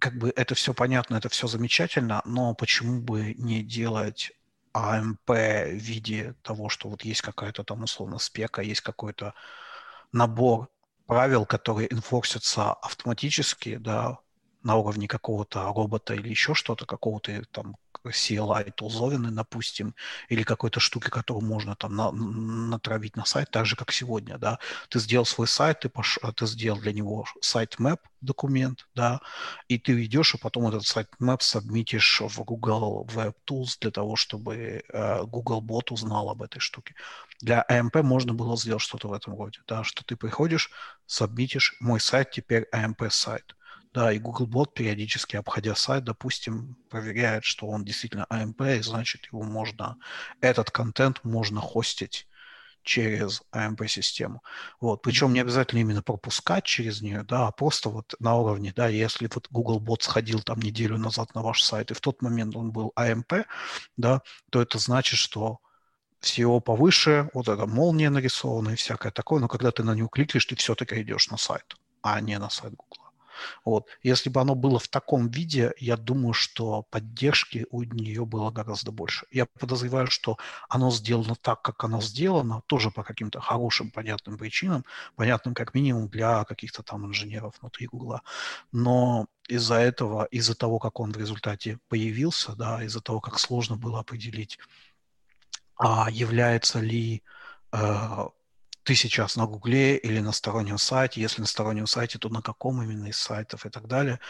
как бы это все понятно, это все замечательно, но почему бы не делать AMP в виде того, что вот есть какая-то там условно спека, есть какой-то набор правил, которые инфорсятся автоматически, да, на уровне какого-то робота или еще что-то, какого-то там CLI тулзовины, допустим, или какой-то штуки, которую можно там на, натравить на сайт, так же, как сегодня, да. Ты сделал свой сайт, ты, пош... ты сделал для него сайт-мэп документ, да, и ты идешь, и потом этот сайт-мэп сабмитишь в Google Web Tools для того, чтобы э, Google Bot узнал об этой штуке. Для AMP можно было сделать что-то в этом роде, да, что ты приходишь, сабмитишь, мой сайт теперь AMP-сайт да, и Googlebot периодически, обходя сайт, допустим, проверяет, что он действительно AMP, и значит, его можно, этот контент можно хостить через AMP-систему. Вот. Причем не обязательно именно пропускать через нее, да, а просто вот на уровне, да, если вот Googlebot сходил там неделю назад на ваш сайт, и в тот момент он был AMP, да, то это значит, что всего повыше, вот эта молния нарисована и всякое такое, но когда ты на него кликаешь, ты все-таки идешь на сайт, а не на сайт Google. Вот. Если бы оно было в таком виде, я думаю, что поддержки у нее было гораздо больше. Я подозреваю, что оно сделано так, как оно сделано, тоже по каким-то хорошим, понятным причинам, понятным как минимум для каких-то там инженеров внутри Гугла. Но из-за этого, из-за того, как он в результате появился, да, из-за того, как сложно было определить, а является ли э, ты сейчас на Гугле или на стороннем сайте, если на стороннем сайте, то на каком именно из сайтов и так далее.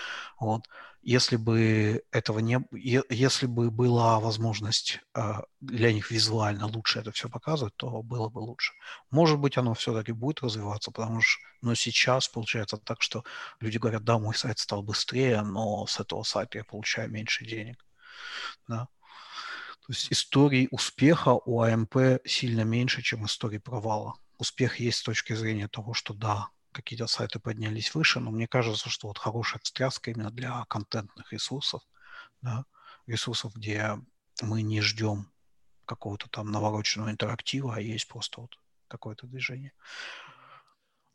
Вот. Если бы этого не, если бы была возможность э, для них визуально лучше это все показывать, то было бы лучше. Может быть, оно все-таки будет развиваться, потому что, но сейчас получается так, что люди говорят, да, мой сайт стал быстрее, но с этого сайта я получаю меньше денег. Да. То есть историй успеха у АМП сильно меньше, чем историй провала успех есть с точки зрения того, что да, какие-то сайты поднялись выше, но мне кажется, что вот хорошая встряска именно для контентных ресурсов, да, ресурсов, где мы не ждем какого-то там навороченного интерактива, а есть просто вот какое-то движение.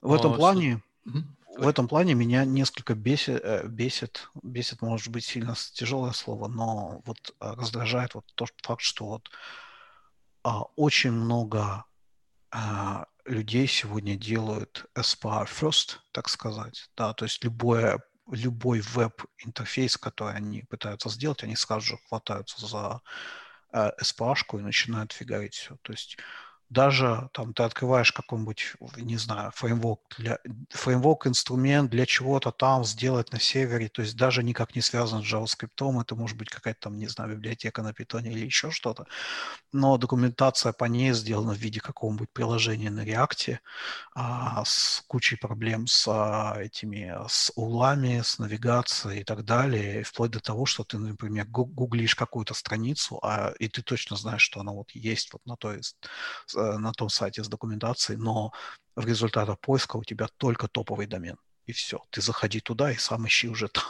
В этом плане, в этом плане меня несколько бесит, э, бесит, бесит, может быть, сильно тяжелое слово, но вот э, раздражает вот тот факт, что вот а, очень много а, людей сегодня делают SPA first, так сказать, да, то есть любое, любой веб-интерфейс, который они пытаются сделать, они сразу же хватаются за э, SPA-шку и начинают фигарить все. То есть даже там ты открываешь какой-нибудь, не знаю, фреймворк, для, фреймворк инструмент для чего-то там сделать на сервере, то есть даже никак не связан с JavaScript, это может быть какая-то там, не знаю, библиотека на Python или еще что-то, но документация по ней сделана в виде какого-нибудь приложения на React а, с кучей проблем с а, этими, с улами, с навигацией и так далее, вплоть до того, что ты, например, гуглишь какую-то страницу, а, и ты точно знаешь, что она вот есть вот на той на том сайте с документацией, но в результатах поиска у тебя только топовый домен. И все. Ты заходи туда и сам ищи уже там.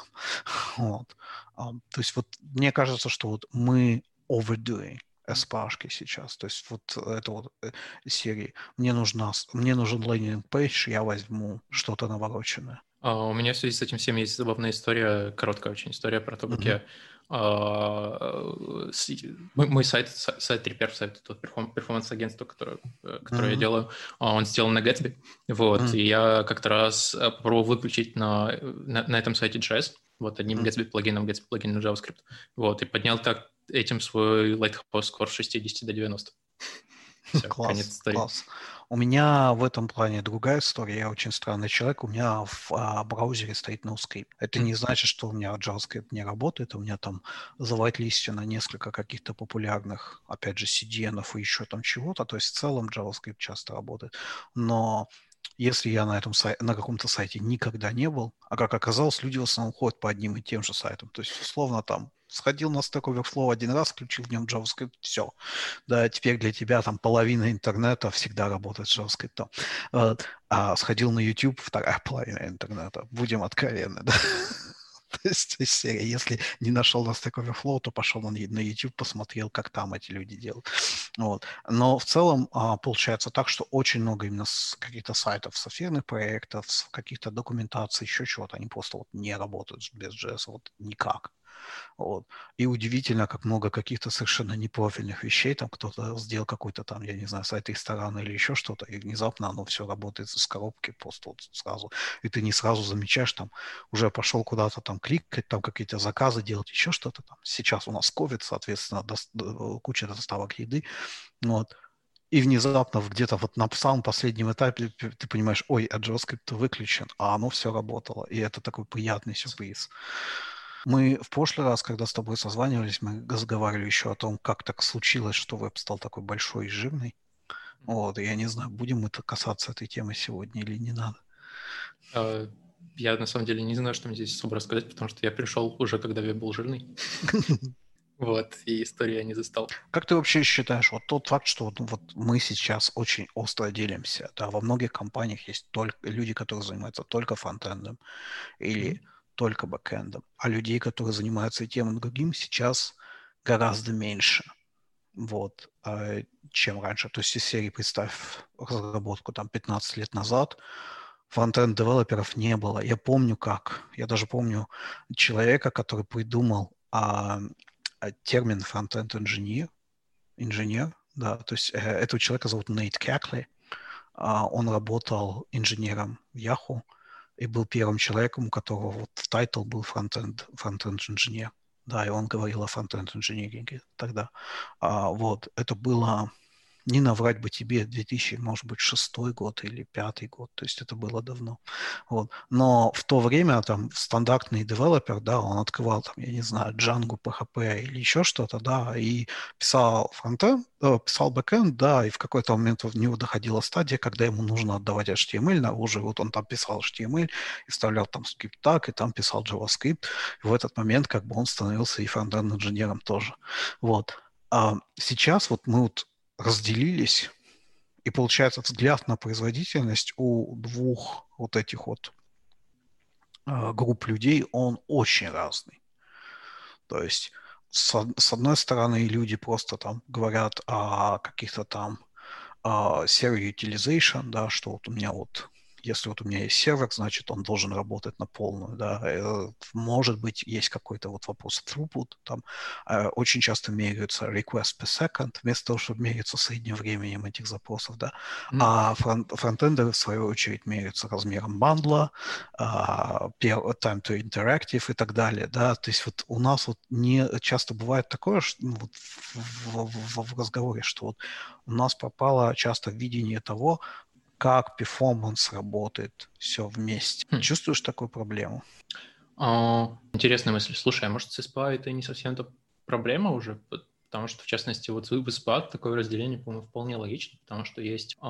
вот. То есть вот мне кажется, что вот мы overdoing SPA сейчас. То есть вот это вот э, серии. Мне, нужна, мне нужен лендинг пейдж, я возьму что-то навороченное. Uh, у меня в связи с этим всем есть забавная история, короткая очень история про то, как mm-hmm. я а, мой сайт, сайт Repair, сайт тот перформанс-агентство, которое, э, которое mm-hmm. я делаю, а, он сделан на Gatsby, вот, mm-hmm. и я как-то раз э, попробовал выключить на, на, на этом сайте JS, вот, одним mm-hmm. Gatsby плагином, Gatsby плагин на JavaScript, вот, и поднял так этим свой Lighthouse Score с 60 до 90. Все, класс, класс. У меня в этом плане другая история. Я очень странный человек. У меня в а, браузере стоит NoScript. Это не значит, что у меня JavaScript не работает. У меня там завайт листья на несколько каких-то популярных, опять же, CDN и еще там чего-то. То есть в целом JavaScript часто работает. Но если я на этом сайте, на каком-то сайте никогда не был, а как оказалось, люди в основном ходят по одним и тем же сайтам. То есть, условно, там сходил на Stack Overflow один раз, включил в нем JavaScript, все. Да, теперь для тебя там половина интернета всегда работает с JavaScript. А сходил на YouTube, вторая половина интернета. Будем откровенны, да. То есть серия, если не нашел на Stack Overflow, то пошел на YouTube, посмотрел, как там эти люди делают. Вот. Но в целом а, получается так, что очень много именно с каких-то сайтов, с эфирных проектов, с каких-то документаций, еще чего-то, они просто вот не работают без JS, вот никак. Вот. И удивительно, как много каких-то совершенно непрофильных вещей, там кто-то сделал какой-то там, я не знаю, сайт ресторана или еще что-то, и внезапно оно все работает с коробки просто вот сразу. И ты не сразу замечаешь, там, уже пошел куда-то там кликать, там какие-то заказы делать, еще что-то там. Сейчас у нас COVID, соответственно, до, куча доставок еды. Вот. И внезапно где-то вот на самом последнем этапе ты понимаешь, ой, а JavaScript выключен, а оно все работало. И это такой приятный сюрприз. Мы в прошлый раз, когда с тобой созванивались, мы разговаривали еще о том, как так случилось, что веб стал такой большой и жирный. Вот, я не знаю, будем мы касаться этой темы сегодня или не надо. А, я на самом деле не знаю, что мне здесь особо рассказать, потому что я пришел уже, когда веб был жирный. Вот, и историю я не застал. Как ты вообще считаешь, вот тот факт, что ну, вот мы сейчас очень остро делимся, да, во многих компаниях есть только люди, которые занимаются только фронтендом или только бэкэндом, а людей, которые занимаются тем, и другим, сейчас гораздо меньше, вот, а, чем раньше. То есть из серии, представь, разработку там 15 лет назад, фронтенд девелоперов не было. Я помню как. Я даже помню человека, который придумал а, а, термин фронтенд инженер, инженер, да, то есть э, этого человека зовут Нейт Кёкли. А, он работал инженером в Yahoo, и был первым человеком, у которого вот title был фронтенд, фронтенд инженер. Да, и он говорил о фронтенд инженеринге тогда. А, вот, это было не наврать бы тебе 2000, может быть, шестой год или пятый год, то есть это было давно. Вот. Но в то время там стандартный девелопер, да, он открывал там, я не знаю, Django, PHP или еще что-то, да, и писал фронтенд, э, писал бэкенд, да, и в какой-то момент в него доходила стадия, когда ему нужно отдавать HTML наружу, и вот он там писал HTML и вставлял там скрипт так, и там писал JavaScript, и в этот момент как бы он становился и фронтенд инженером тоже. Вот. А сейчас вот мы вот разделились, и получается взгляд на производительность у двух вот этих вот э, групп людей, он очень разный. То есть с, одной стороны люди просто там говорят о каких-то там uh, серver utilization, да, что вот у меня вот если вот у меня есть сервер, значит, он должен работать на полную, да. Э, может быть, есть какой-то вот вопрос throughput, там э, очень часто меряются request per second, вместо того, чтобы меряться средним временем этих запросов, да. Mm-hmm. А фронт, фронтендеры, в свою очередь, меряются размером бандла, а, time to interactive и так далее, да. То есть вот у нас вот не часто бывает такое, что ну, вот в, в, в разговоре, что вот у нас пропало часто видение того, как перформанс работает, все вместе. Хм. Чувствуешь такую проблему? А, интересная мысль. Слушай, а может, с SPA это не совсем-то проблема уже? Потому что, в частности, вот в SPA такое разделение, по-моему, вполне логично, потому что есть э,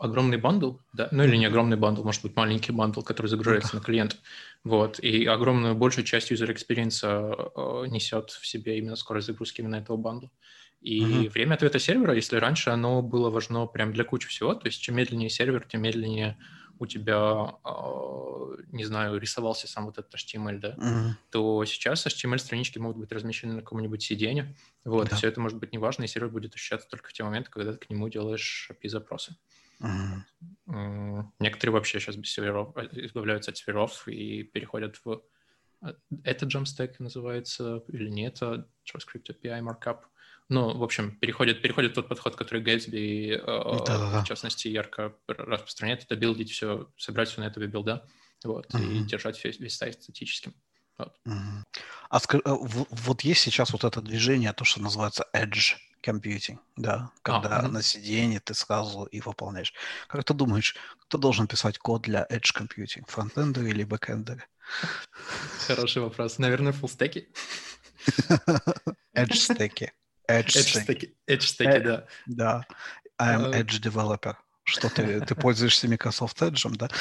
огромный bundle, да, ну или не огромный bundle, может быть, маленький bundle, который загружается на клиент, вот, и огромную большую часть experience э, несет в себе именно скорость загрузки именно этого bundle а. И uh-huh. время ответа сервера, если раньше оно было важно прям для кучи всего, то есть чем медленнее сервер, тем медленнее у тебя, э, не знаю, рисовался сам вот этот HTML, да, uh-huh. то сейчас HTML-странички могут быть размещены на каком-нибудь CDN, вот, да. все это может быть неважно, и сервер будет ощущаться только в те моменты, когда ты к нему делаешь API-запросы. Uh-huh. Некоторые вообще сейчас без серверов, э, избавляются от серверов и переходят в... Э, это Jamstack называется или не это JavaScript API Markup. Ну, в общем, переходит, переходит тот подход, который Гэтсби, э, в частности, ярко распространяет, это билдить все, собрать все на этого билда, вот, uh-huh. и держать весь, весь сайт статическим. Вот. Uh-huh. А э, вот есть сейчас вот это движение, то, что называется edge computing, да, когда а, на CDN ты сразу и выполняешь. Как ты думаешь, кто должен писать код для edge computing, фронтендеры или бэкендеры? Хороший вопрос. Наверное, фуллстеки. Edge стеки. Edge, edge э, да. Да. I'm uh... Edge developer. Что ты, ты пользуешься Microsoft Edge, да?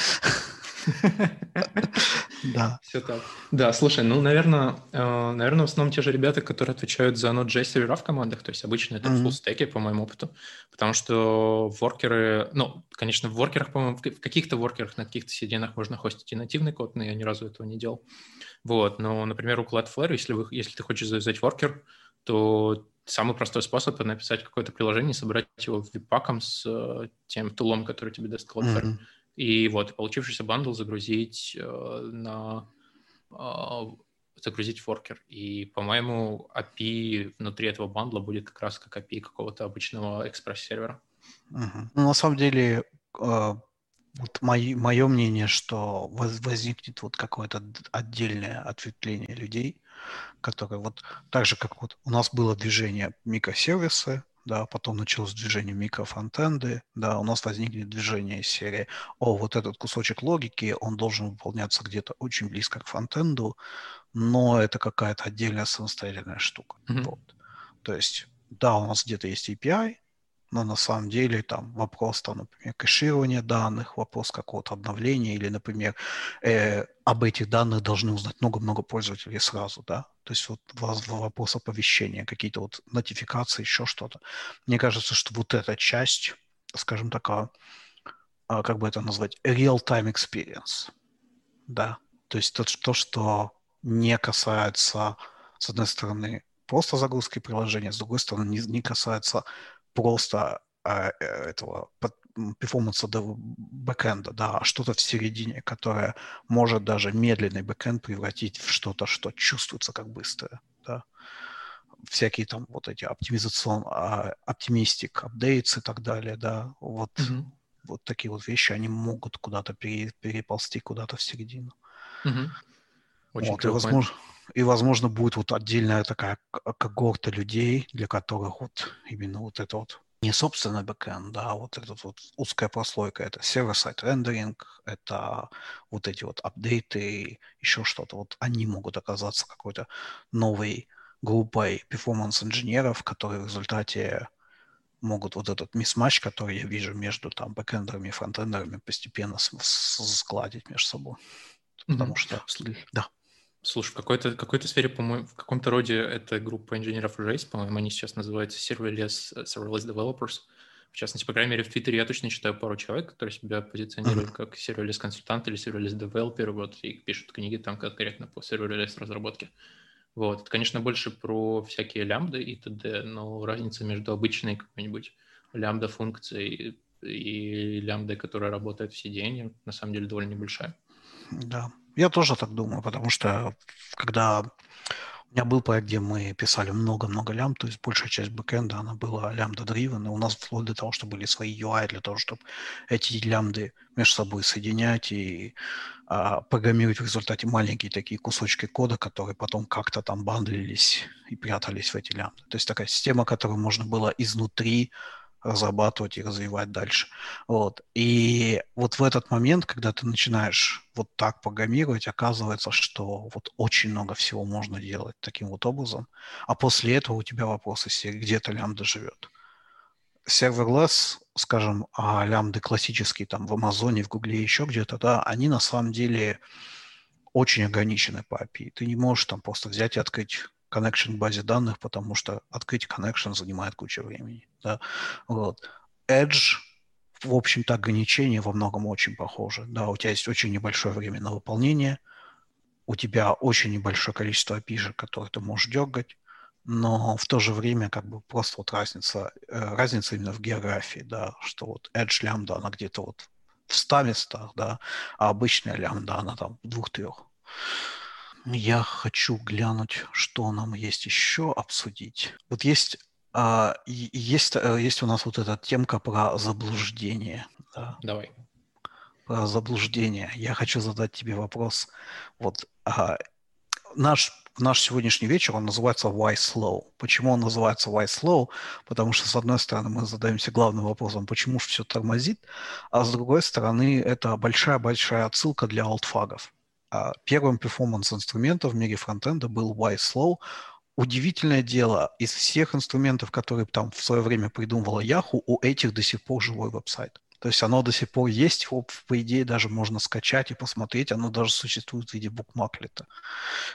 Да. Все так. Да, слушай, ну, наверное, э, наверное, в основном те же ребята, которые отвечают за Node.js сервера в командах, то есть обычно это mm-hmm. full стеки, по моему опыту, потому что воркеры, ну, конечно, в воркерах, по-моему, в каких-то воркерах на каких-то CDN можно хостить и нативный код, но я ни разу этого не делал. Вот, но, например, у Cloudflare, если, вы, если ты хочешь завязать воркер, то самый простой способ — это написать какое-то приложение, собрать его веб-паком с э, тем тулом, который тебе даст Cloudflare. Mm-hmm. И вот получившийся бандл загрузить э, на э, загрузить форкер. И, по-моему, API внутри этого бандла будет как раз как API какого-то обычного экспресс-сервера. Ну, на самом деле, э, вот мои, мое мнение, что возникнет вот какое-то отдельное ответвление людей, которые вот так же, как вот у нас было движение микросервисы, да, потом началось движение микрофронтенды, да, у нас возникнет движение из серии, о, вот этот кусочек логики, он должен выполняться где-то очень близко к фронтенду, но это какая-то отдельная самостоятельная штука. Mm-hmm. Вот. То есть, да, у нас где-то есть API, но на самом деле там вопрос, там, например, кэширования данных, вопрос какого-то обновления или, например, э, об этих данных должны узнать много-много пользователей сразу, да, то есть вот вопрос оповещения, какие-то вот нотификации, еще что-то. Мне кажется, что вот эта часть, скажем так, а, а как бы это назвать, real-time experience, да, то есть то, то, что не касается, с одной стороны, просто загрузки приложения, с другой стороны, не, не касается просто а, э, этого перформанса до бэкэнда, да, а что-то в середине, которое может даже медленный бэкэнд превратить в что-то, что чувствуется как быстрое, да. Всякие там вот эти optimization, а, optimistic updates и так далее, да, вот, mm-hmm. вот такие вот вещи, они могут куда-то пере, переползти куда-то в середину. Mm-hmm. Очень вот, и, возможно, и, возможно, будет вот отдельная такая когорта людей, для которых вот именно вот это вот не собственно бэкэнд, а вот эта вот узкая прослойка, это server-side рендеринг, это вот эти вот апдейты, еще что-то, вот они могут оказаться какой-то новой группой перформанс-инженеров, которые в результате могут вот этот мисс-матч, который я вижу между там бэкэндерами и фронтендерами, постепенно складить между собой. Mm-hmm. Потому что, да. Слушай, в какой-то какой сфере, по-моему, в каком-то роде эта группа инженеров уже есть, по-моему, они сейчас называются serverless, э, serverless developers. В частности, по крайней мере, в Твиттере я точно читаю пару человек, которые себя позиционируют uh-huh. как serverless консультант или serverless developer, вот, и пишут книги там конкретно по serverless разработке. Вот, это, конечно, больше про всякие лямбды и т.д., но разница между обычной какой-нибудь лямбда-функцией и лямбдой, которая работает в CDN, на самом деле довольно небольшая. Да, я тоже так думаю, потому что когда у меня был проект, где мы писали много-много лям, то есть большая часть бэкэнда, она была лямбда-дривен, и у нас вплоть до того, что были свои UI для того, чтобы эти лямбды между собой соединять и а, программировать в результате маленькие такие кусочки кода, которые потом как-то там бандлились и прятались в эти лямбды. То есть такая система, которую можно было изнутри разрабатывать и развивать дальше. Вот. И вот в этот момент, когда ты начинаешь вот так программировать, оказывается, что вот очень много всего можно делать таким вот образом. А после этого у тебя вопросы серии, где-то лямбда живет. Serverless, скажем, а лямбды классические там в Амазоне, в Гугле, еще где-то, да, они на самом деле очень ограничены по API. Ты не можешь там просто взять и открыть connection базе данных, потому что открыть connection занимает кучу времени. Да? Вот. Edge, в общем-то, ограничения во многом очень похожи. Да, у тебя есть очень небольшое время на выполнение, у тебя очень небольшое количество API, которые ты можешь дергать, но в то же время как бы просто вот разница, э, разница именно в географии, да, что вот Edge лямбда, она где-то вот в 100 местах, да, а обычная лямбда, она там в двух-трех. Я хочу глянуть, что нам есть еще обсудить. Вот есть, а, есть, э, есть у нас вот эта темка про заблуждение. Да? Давай. Про заблуждение. Я хочу задать тебе вопрос. Вот а, наш наш сегодняшний вечер, он называется Why Slow. Почему он называется Why Slow? Потому что, с одной стороны, мы задаемся главным вопросом, почему же все тормозит, а с другой стороны, это большая-большая отсылка для алтфагов. А, первым перформанс-инструментом в мире фронтенда был YSlow. Удивительное дело, из всех инструментов, которые там в свое время придумывала Yahoo, у этих до сих пор живой веб-сайт. То есть оно до сих пор есть, его, по идее, даже можно скачать и посмотреть, оно даже существует в виде букмаклета.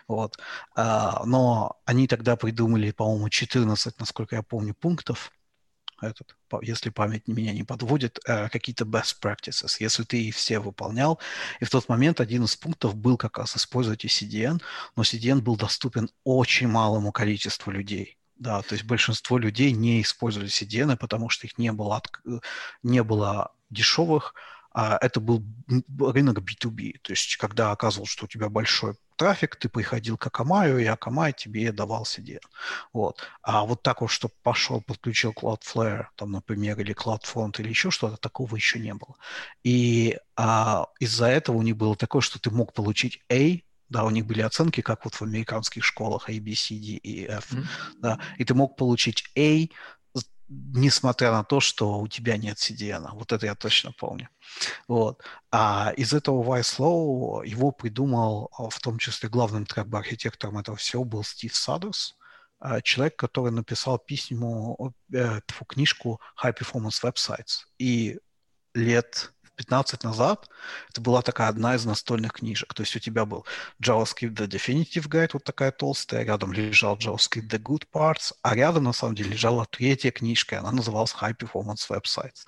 Вот. А, но они тогда придумали, по-моему, 14, насколько я помню, пунктов, этот, если память меня не подводит, э, какие-то best practices, если ты их все выполнял. И в тот момент один из пунктов был как раз использовать CDN, но CDN был доступен очень малому количеству людей. Да, то есть большинство людей не использовали CDN, потому что их не было, не было дешевых, а это был рынок B2B. То есть когда оказывалось, что у тебя большой трафик, ты приходил к Akamai, и Akamai тебе давал CDN. Вот. А вот так вот, чтобы пошел, подключил Cloudflare, там, например, или CloudFront, или еще что-то, такого еще не было. И а, из-за этого у них было такое, что ты мог получить A, да, у них были оценки, как вот в американских школах A, B, C, D и F, mm-hmm. да, и ты мог получить A несмотря на то, что у тебя нет CDN. Вот это я точно помню. Вот. А из этого YSlow его придумал, а, в том числе главным трек-архитектором этого всего был Стив Садерс, а, человек, который написал письму, э, книжку High Performance Websites. И лет 15 назад это была такая одна из настольных книжек. То есть у тебя был JavaScript The Definitive Guide, вот такая толстая, рядом лежал JavaScript The Good Parts, а рядом на самом деле лежала третья книжка, она называлась High Performance Websites.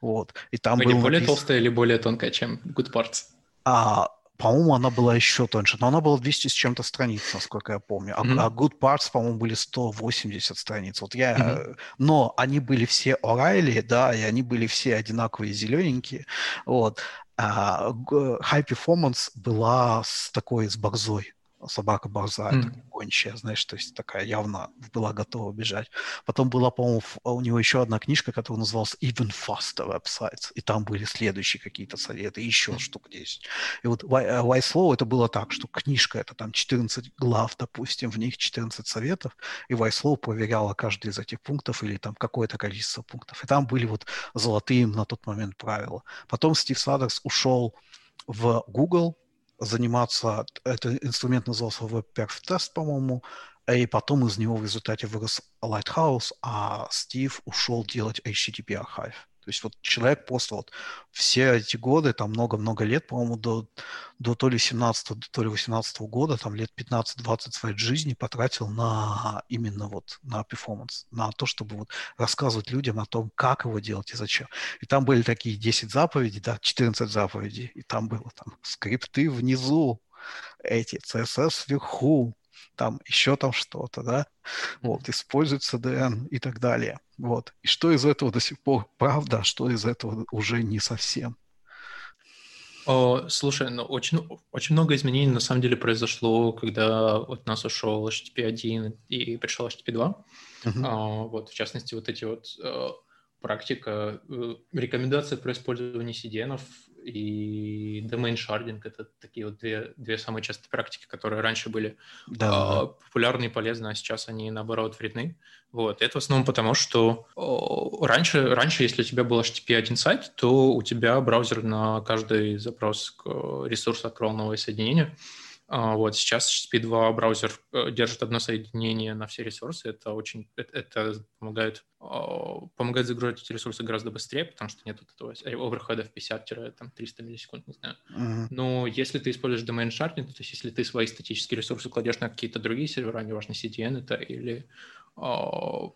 Вот. И там Вы был не более написан... толстая или более тонкая, чем Good Parts? А, по-моему, она была еще тоньше, но она была 200 с чем-то страниц, насколько я помню. А, mm-hmm. а Good Parts, по-моему, были 180 страниц. Вот я... Mm-hmm. Но они были все O'Reilly, да, и они были все одинаковые зелененькие. Вот. А High Performance была с такой, с борзой собака борзая, mm. такая гончая, знаешь, то есть такая явно была готова бежать. Потом была, по-моему, у него еще одна книжка, которая называлась Even Faster Websites, и там были следующие какие-то советы, еще mm. штук 10. И вот Wise Slow это было так, что книжка это там 14 глав, допустим, в них 14 советов, и Wise Slow проверяла каждый из этих пунктов или там какое-то количество пунктов. И там были вот золотые на тот момент правила. Потом Стив Садерс ушел в Google, заниматься, этот инструмент назывался WebPerf Test, по-моему, и потом из него в результате вырос Lighthouse, а Стив ушел делать HTTP Archive. То есть вот человек просто вот все эти годы, там много-много лет, по-моему, до, до то ли 17 то ли 18 года, там лет 15-20 своей жизни потратил на именно вот на перформанс, на то, чтобы вот рассказывать людям о том, как его делать и зачем. И там были такие 10 заповедей, да, 14 заповедей, и там было там скрипты внизу, эти CSS вверху, там еще там что-то, да, вот, используют CDN и так далее, вот. И что из этого до сих пор правда, а что из этого уже не совсем. О, слушай, ну очень, очень много изменений на самом деле произошло, когда от нас ушел HTTP 1 и пришел HTTP 2. Uh-huh. А, вот, в частности, вот эти вот э, практика, э, рекомендация про использование CDN и domain sharding — это такие вот две, две самые частые практики, которые раньше были да. э, популярны и полезны, а сейчас они, наоборот, вредны. Вот. Это в основном потому, что э, раньше, раньше, если у тебя был HTTP один сайт, то у тебя браузер на каждый запрос к ресурсу открывал новое соединение — вот сейчас HTTP2 браузер э, держит одно соединение на все ресурсы. Это очень это, это помогает, а, помогает загружать эти ресурсы гораздо быстрее, потому что нет вот этого оверхеда в 50-300 миллисекунд, не знаю. Uh-huh. Но если ты используешь domain sharding, то есть если ты свои статические ресурсы кладешь на какие-то другие сервера, неважно CDN это или uh,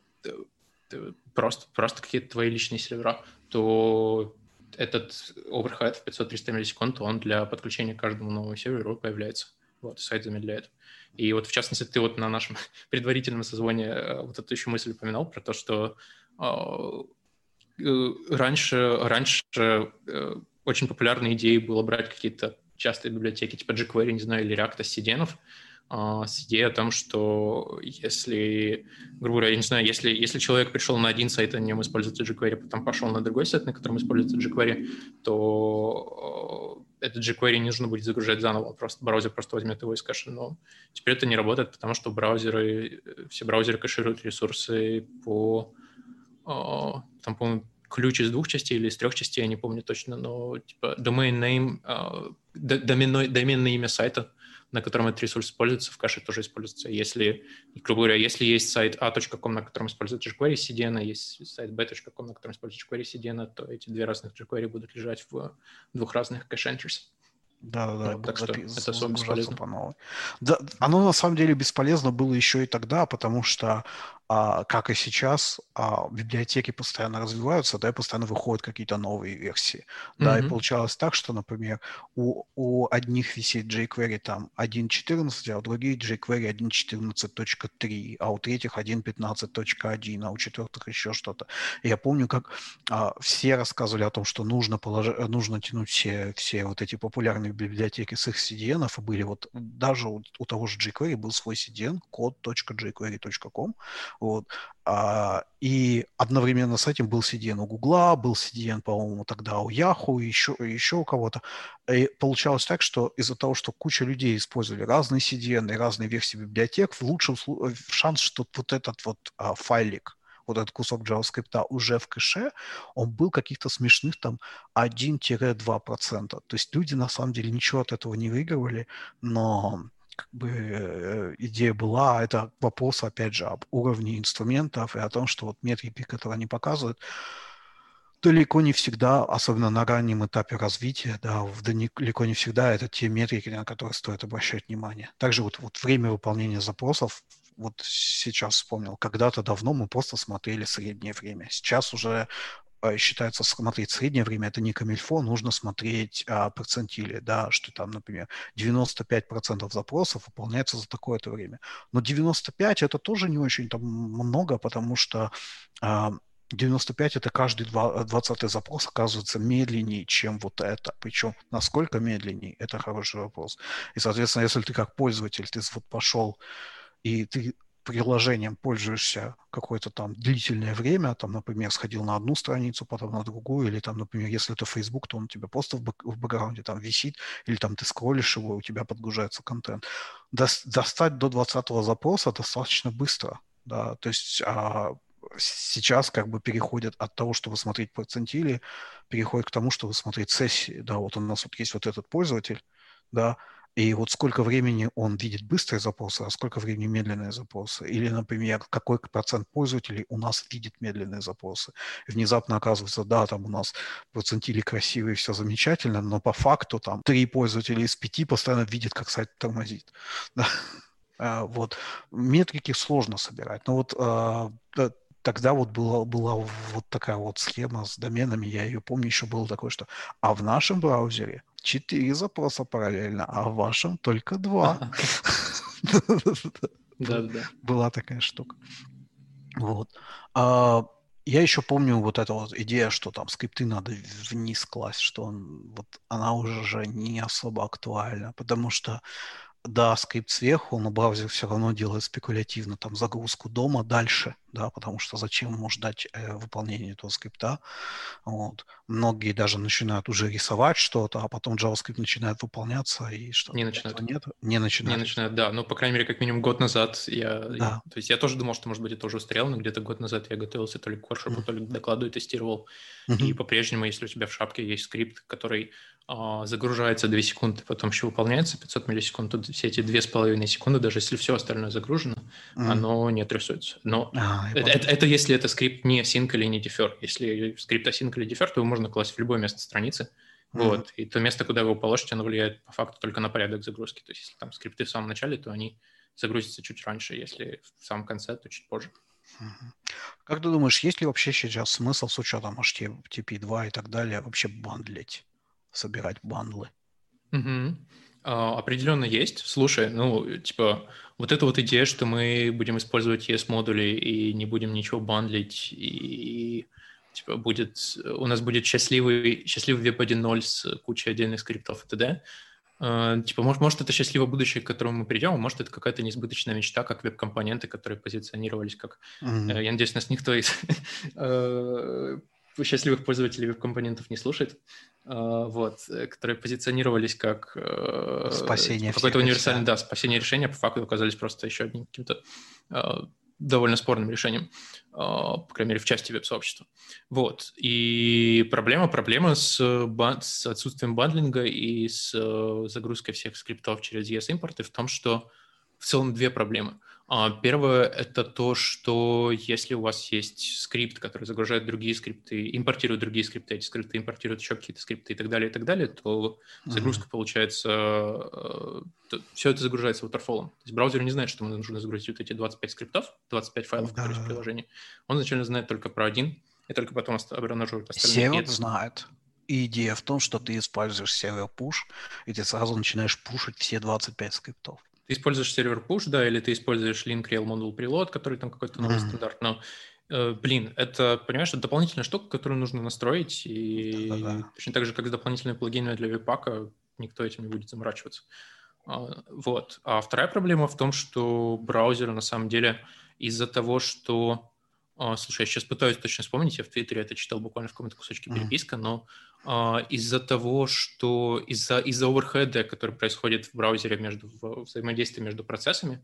просто, просто какие-то твои личные сервера, то этот оверхед в 500-300 миллисекунд, он для подключения к каждому новому серверу появляется. Вот, сайт замедляет. И вот, в частности, ты вот на нашем предварительном созвоне э, вот эту еще мысль упоминал про то, что э, э, раньше, раньше очень популярной идеей было брать какие-то частые библиотеки типа jQuery, не знаю, или React с CDN, а, с идеей о том, что если, грубо говоря, я не знаю, если, если человек пришел на один сайт, на нем используется jQuery, потом пошел на другой сайт, на котором используется jQuery, то этот jQuery не нужно будет загружать заново, просто браузер просто возьмет его из кэша. Но теперь это не работает, потому что браузеры, все браузеры кэшируют ресурсы по, э, там, по ключ из двух частей или из трех частей, я не помню точно, но типа domain name, э, доменное, доменное имя сайта — на котором этот ресурс используется, в кэше тоже используется. Если, грубо говоря, если есть сайт a.com, на котором используется jQuery CDN, а есть сайт b.com, на котором используется jQuery CDN, то эти две разных jQuery будут лежать в двух разных cache entries. Да, да, вот, так что это особо бесполезно. По новой. Да, оно на самом деле бесполезно было еще и тогда, потому что а, как и сейчас, а, библиотеки постоянно развиваются, да, и постоянно выходят какие-то новые версии. Да, mm-hmm. и получалось так, что, например, у, у одних висит jQuery там 1.14, а у других jQuery 1.14.3, а у третьих 1.15.1, а у четвертых еще что-то. Я помню, как а, все рассказывали о том, что нужно, полож... нужно тянуть все, все вот эти популярные библиотеки с их CDN, были вот даже у, у того же jQuery был свой CDN, code.jquery.com, вот, а, и одновременно с этим был CDN у Гугла, был CDN, по-моему, тогда у Yahoo, еще, еще у кого-то. И получалось так, что из-за того, что куча людей использовали разные CDN и разные версии библиотек, в лучшем случае шанс, что вот этот вот а, файлик, вот этот кусок JavaScript уже в кэше, он был каких-то смешных там 1-2%. То есть люди на самом деле ничего от этого не выигрывали, но как бы э, идея была, это вопрос, опять же, об уровне инструментов и о том, что вот метрики, которые они показывают, далеко не всегда, особенно на раннем этапе развития, да, далеко не всегда это те метрики, на которые стоит обращать внимание. Также вот, вот время выполнения запросов вот сейчас вспомнил, когда-то давно мы просто смотрели среднее время. Сейчас уже э, считается смотреть среднее время, это не камильфо, нужно смотреть а, процентили, да, что там, например, 95% запросов выполняется за такое-то время. Но 95 это тоже не очень там много, потому что а, 95 это каждый 20 запрос оказывается медленнее, чем вот это. Причем насколько медленнее, это хороший вопрос. И, соответственно, если ты как пользователь, ты вот пошел и ты приложением пользуешься какое-то там длительное время, там, например, сходил на одну страницу, потом на другую, или там, например, если это Facebook, то он у тебя просто в, бэк, в бэкграунде там висит, или там ты скроллишь его, у тебя подгружается контент. До, достать до 20 запроса достаточно быстро, да, то есть а, сейчас как бы переходят от того, чтобы смотреть процентили, переходят к тому, чтобы смотреть сессии, да, вот у нас вот есть вот этот пользователь, да, и вот сколько времени он видит быстрые запросы, а сколько времени медленные запросы. Или, например, какой процент пользователей у нас видит медленные запросы. И внезапно оказывается, да, там у нас процентили красивые, все замечательно, но по факту там три пользователя из пяти постоянно видят, как сайт тормозит. Да. А, вот. Метрики сложно собирать. Но вот а, тогда вот была, была вот такая вот схема с доменами, я ее помню, еще было такое, что а в нашем браузере четыре запроса параллельно, а в вашем только два. Да, да. Была такая штука. Вот. А, я еще помню вот эта вот идея, что там скрипты надо вниз класть, что он, вот она уже не особо актуальна, потому что да, скрипт сверху, но браузер все равно делает спекулятивно там загрузку дома дальше, да, потому что зачем ему ждать э, выполнения этого скрипта. Вот. Многие даже начинают уже рисовать что-то, а потом JavaScript начинает выполняться и что Не начинают. Нет, не начинают. Не начинают, да. Ну, по крайней мере, как минимум год назад я... Да. я то есть я тоже думал, что, может быть, это уже устарело, но где-то год назад я готовился то ли к воршопу, mm-hmm. то ли к докладу и тестировал. Mm-hmm. И по-прежнему, если у тебя в шапке есть скрипт, который загружается 2 секунды, потом еще выполняется 500 миллисекунд, тут все эти 2,5 секунды, даже если все остальное загружено, mm. оно не отрисуется. Но а, это, это, это если это скрипт не async или не defer. Если скрипт async или defer, то его можно класть в любое место страницы. Mm. Вот. И то место, куда вы его положите, оно влияет по факту только на порядок загрузки. То есть если там скрипты в самом начале, то они загрузятся чуть раньше, если в самом конце, то чуть позже. Как ты думаешь, есть ли вообще сейчас смысл с учетом HTTP 2 и так далее вообще бандлить? Собирать бандлы. Угу. А, определенно есть. Слушай, ну, типа, вот эта вот идея, что мы будем использовать ES-модули и не будем ничего бандлить, и типа будет, у нас будет счастливый, счастливый веб 1.0 с кучей отдельных скриптов и т.д. Uh, типа, может, может, это счастливое будущее, к которому мы придем, а может, это какая-то неизбыточная мечта, как веб-компоненты, которые позиционировались как... Mm-hmm. я надеюсь, нас никто из э, счастливых пользователей веб-компонентов не слушает, а, вот, э, которые позиционировались как э, спасение какое-то универсальное, да, спасение решения, по факту оказались просто еще одним каким-то а, довольно спорным решением, а, по крайней мере, в части веб-сообщества. Вот. И проблема, проблема с, с отсутствием бандлинга и с э, загрузкой всех скриптов через ES-импорты в том, что в целом две проблемы – первое — это то, что если у вас есть скрипт, который загружает другие скрипты, импортирует другие скрипты, эти скрипты импортируют еще какие-то скрипты и так далее, и так далее, то загрузка mm-hmm. получается... Э, все это загружается waterfall. То есть браузер не знает, что ему нужно загрузить вот эти 25 скриптов, 25 файлов, да. которые в приложении. Он изначально знает только про один, и только потом обнаруживает остальные. Сервер знает. И идея в том, что ты используешь сервер push, и ты сразу начинаешь пушить все 25 скриптов. Ты используешь сервер push, да, или ты используешь link rel module preload, который там какой-то новый mm-hmm. стандарт, но э, блин, это, понимаешь, это дополнительная штука, которую нужно настроить, и Да-да-да. точно так же, как с дополнительными плагинами для веб-пака, никто этим не будет заморачиваться. А, вот. А вторая проблема в том, что браузеры на самом деле из-за того, что... А, слушай, я сейчас пытаюсь точно вспомнить, я в Твиттере это читал буквально в каком-то кусочке переписка, но а, из-за того, что из-за из-за оверхеда, который происходит в браузере между в взаимодействии между процессами,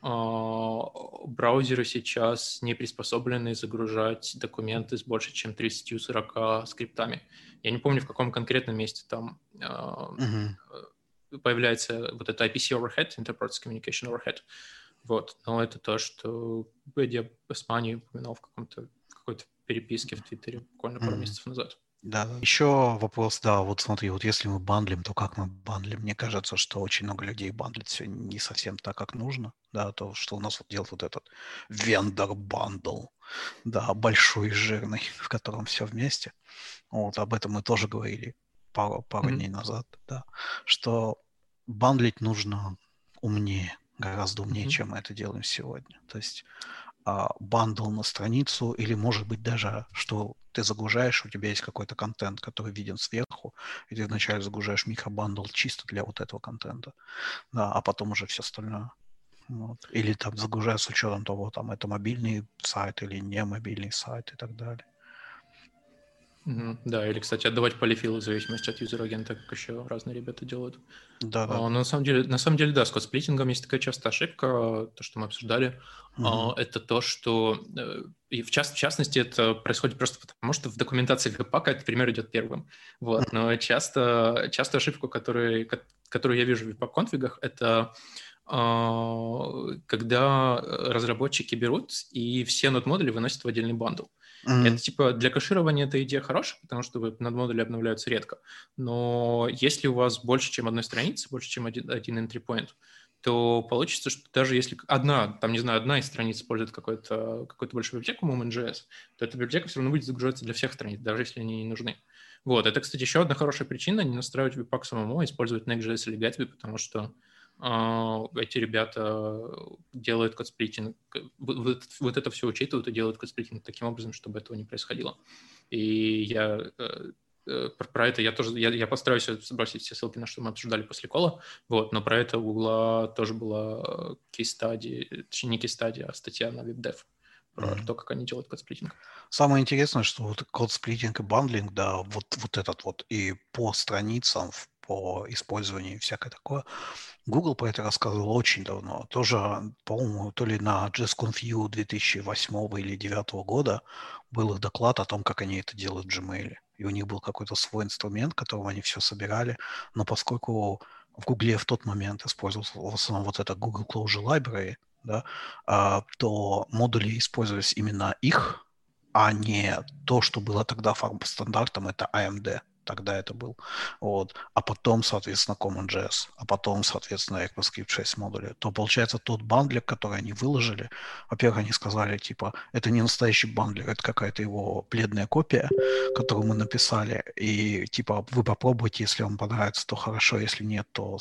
браузеры сейчас не приспособлены загружать документы с больше, чем 30-40 скриптами. Я не помню, в каком конкретном месте там uh-huh появляется вот это IPC overhead, Enterprise Communication overhead. Вот. Но это то, что я с Маней упоминал в каком-то какой-то переписке в Твиттере буквально пару mm. месяцев назад. Да, еще вопрос, да, вот смотри, вот если мы бандлим, то как мы бандлим? Мне кажется, что очень много людей бандлит все не совсем так, как нужно, да, то, что у нас вот делает вот этот vendor bundle, да, большой и жирный, в котором все вместе. Вот, об этом мы тоже говорили пару, пару mm-hmm. дней назад, да, что бандлить нужно умнее, гораздо умнее, mm-hmm. чем мы это делаем сегодня. То есть а, bundle на страницу или, может быть, даже, что ты загружаешь, у тебя есть какой-то контент, который виден сверху, и ты вначале загружаешь микробандл чисто для вот этого контента, да, а потом уже все остальное. Вот. Или там загружаешь с учетом того, там это мобильный сайт или не мобильный сайт и так далее. Угу. Да, или, кстати, отдавать полифилы в зависимости от user-agent а, как еще разные ребята делают. Да, да. А, но на самом деле, на самом деле, да, с code-splitting ом есть такая частая ошибка, то, что мы обсуждали. Угу. А, это то, что, э, и в, част, в частности, это происходит просто потому, что в документации Webpack а этот пример идет первым. Вот. Но часто, часто ошибку, которую, которую я вижу в веб-пак-конфигах, это а, когда разработчики берут и все нод-модули выносят в отдельный бандл. Mm-hmm. Это типа для кэширования эта идея хорошая, потому что нод-модули обновляются редко. Но если у вас больше, чем одной страницы, больше, чем один, один entry point, то получится, что даже если одна, там, не знаю, одна из страниц использует какую-то какую большую библиотеку Moment.js, то эта библиотека все равно будет загружаться для всех страниц, даже если они не нужны. Вот, это, кстати, еще одна хорошая причина не настраивать Webpack самому, а использовать Next.js или Gatsby, потому что эти ребята делают code splitting, вот, вот это все учитывают и делают code splitting таким образом, чтобы этого не происходило. И я э, э, про это я тоже, я, я постараюсь сбросить все ссылки, на что мы обсуждали после call а, вот, но про это у Гугла тоже была case study, точнее не case study, а статья на web.dev про mm-hmm. то, как они делают code splitting. Самое интересное, что вот code splitting и bundling, да, вот, вот этот вот и по страницам, по использованию и всякое такое, Google про это рассказывал очень давно. Тоже, по-моему, то ли на JSConf 2008 или 2009 года был их доклад о том, как они это делают в Gmail. И у них был какой-то свой инструмент, которым они все собирали. Но поскольку в Google в тот момент использовался в основном вот это Google Closure Library, да, а, то модули использовались именно их, а не то, что было тогда стандартом, это AMD тогда это был. Вот. А потом, соответственно, CommonJS, а потом, соответственно, ECMAScript 6 модули, то получается тот бандлер, который они выложили, во-первых, они сказали, типа, это не настоящий бандлер, это какая-то его бледная копия, которую мы написали, и, типа, вы попробуйте, если вам понравится, то хорошо, если нет, то,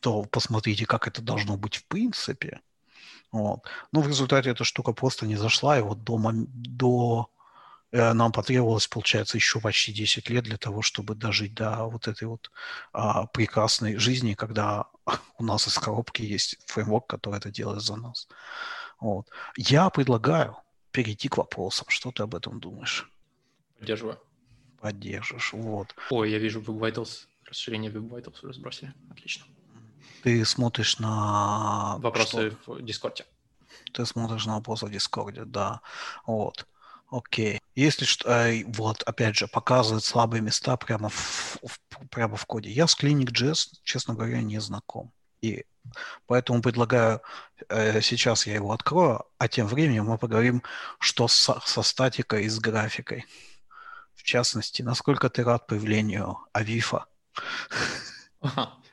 то посмотрите, как это должно быть в принципе. Вот. Но в результате эта штука просто не зашла, и вот до, до нам потребовалось, получается, еще почти 10 лет для того, чтобы дожить до вот этой вот а, прекрасной жизни, когда у нас из коробки есть фреймворк, который это делает за нас. Вот. Я предлагаю перейти к вопросам. Что ты об этом думаешь? Поддерживаю. Поддержишь, вот. Ой, я вижу Web Vitals, расширение Web Vitals разбросили. Отлично. Ты смотришь на... Вопросы что? в Дискорде. Ты смотришь на вопросы в Дискорде, да. Вот. Окей. Если что, вот, опять же, показывает слабые места прямо в, в, прямо в коде. Я с Clinic.js, честно говоря, не знаком. И поэтому предлагаю, э, сейчас я его открою, а тем временем мы поговорим, что со, со статикой и с графикой. В частности, насколько ты рад появлению AVIF а?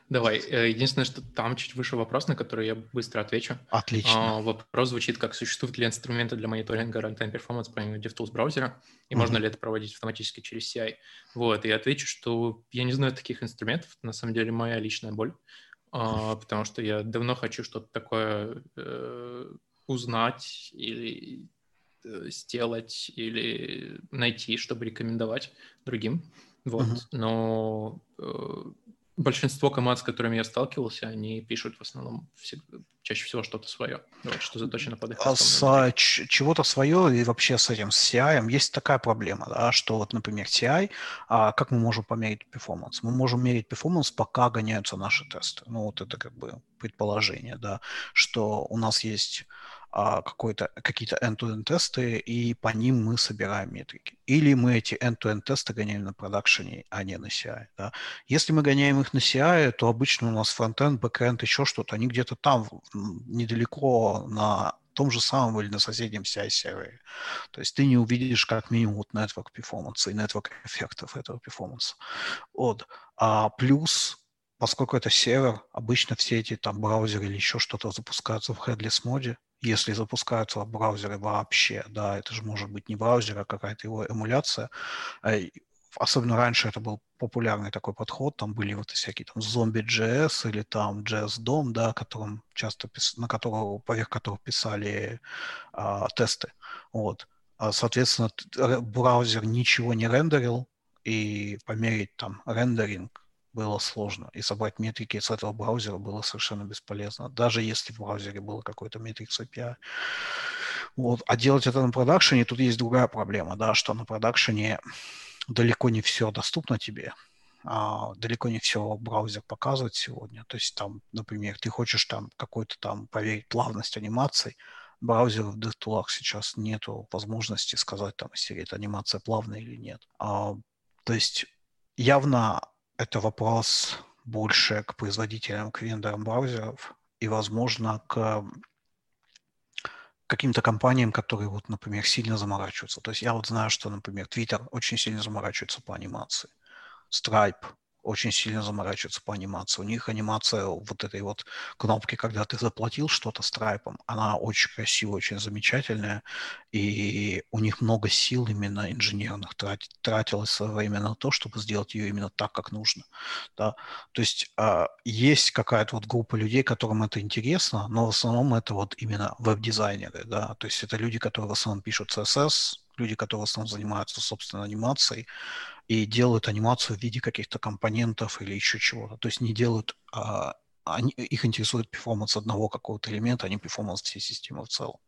Давай. Э, единственное, что там чуть выше вопрос, на который я быстро отвечу. Отлично. А, вопрос звучит как, существуют ли инструменты для мониторинга runtime performance помимо DevTools браузера, и mm-hmm. можно ли это проводить автоматически через CI? Вот, и отвечу, что я не знаю таких инструментов, на самом деле моя личная боль, а, потому что я давно хочу что-то такое э, узнать или э, сделать или найти, чтобы рекомендовать другим. Вот, mm-hmm. но большинство команд, с которыми я сталкивался, они пишут в основном всегда, чаще всего что-то свое, вот, что заточено под их а CI а, чего-то свое и вообще с этим, с CI есть такая проблема, да, что вот, например, CI, а как мы можем померить перформанс? Мы можем мерить перформанс, пока гоняются наши тесты. Ну, вот это как бы предположение, да, что у нас есть а, какие-то end-to-end тесты, и по ним мы собираем метрики. Или мы эти end-to-end тесты гоняем на продакшене, а не на CI. Да? Если мы гоняем их на CI, то обычно у нас фронтенд, бэкенд, еще что-то, они где-то там, недалеко на том же самом или на соседнем CI-сервере. То есть ты не увидишь как минимум вот network performance и network эффектов этого performance. Вот. А плюс поскольку это сервер, обычно все эти там браузеры или еще что-то запускаются в headless моде, если запускаются браузеры вообще, да, это же может быть не браузер, а какая-то его эмуляция. Э, особенно раньше это был популярный такой подход, там были вот всякие там зомби.js или там JS-дом, да, которым часто, на которого, поверх которого писали а, тесты. Вот. А, соответственно, браузер ничего не рендерил, и померить там рендеринг было сложно, и собрать метрики с этого браузера было совершенно бесполезно, даже если в браузере было какой-то метрикс API. Вот. А делать это на продакшене, тут есть другая проблема, да, что на продакшене далеко не все доступно тебе, а, далеко не все браузер показывает сегодня. То есть там, например, ты хочешь там какой-то там проверить плавность анимаций, браузеров в DevTools сейчас нету возможности сказать там, серии, эта анимация плавная или нет. А, то есть явно это вопрос больше к производителям, к вендорам браузеров и, возможно, к каким-то компаниям, которые, вот, например, сильно заморачиваются. То есть я вот знаю, что, например, Twitter очень сильно заморачивается по анимации. Stripe очень сильно заморачиваются по анимации. У них анимация вот этой вот кнопки, когда ты заплатил что-то страйпом, она очень красивая, очень замечательная, и у них много сил именно инженерных трат, тратилось в свое время на то, чтобы сделать ее именно так, как нужно. Да? То есть э, есть какая-то вот группа людей, которым это интересно, но в основном это вот именно веб-дизайнеры, да, то есть это люди, которые в основном пишут CSS, люди, которые в основном занимаются, собственно, анимацией, и делают анимацию в виде каких-то компонентов или еще чего-то. То есть не делают, а, они, их интересует перформанс одного какого-то элемента, а не перформанс всей системы в целом.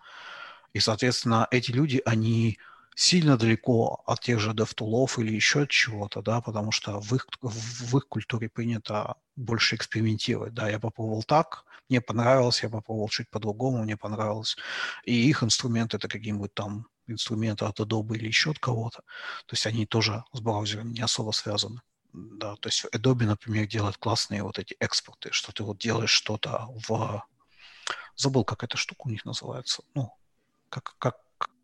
И, соответственно, эти люди, они сильно далеко от тех же DevTools или еще от чего-то, да, потому что в их, в их культуре принято больше экспериментировать, да, я попробовал так, мне понравилось, я попробовал чуть по-другому, мне понравилось, и их инструмент это какие-нибудь там инструменты от Adobe или еще от кого-то. То есть они тоже с браузером не особо связаны. Да, то есть Adobe, например, делает классные вот эти экспорты, что ты вот делаешь что-то в... Забыл, как эта штука у них называется. Ну, как, как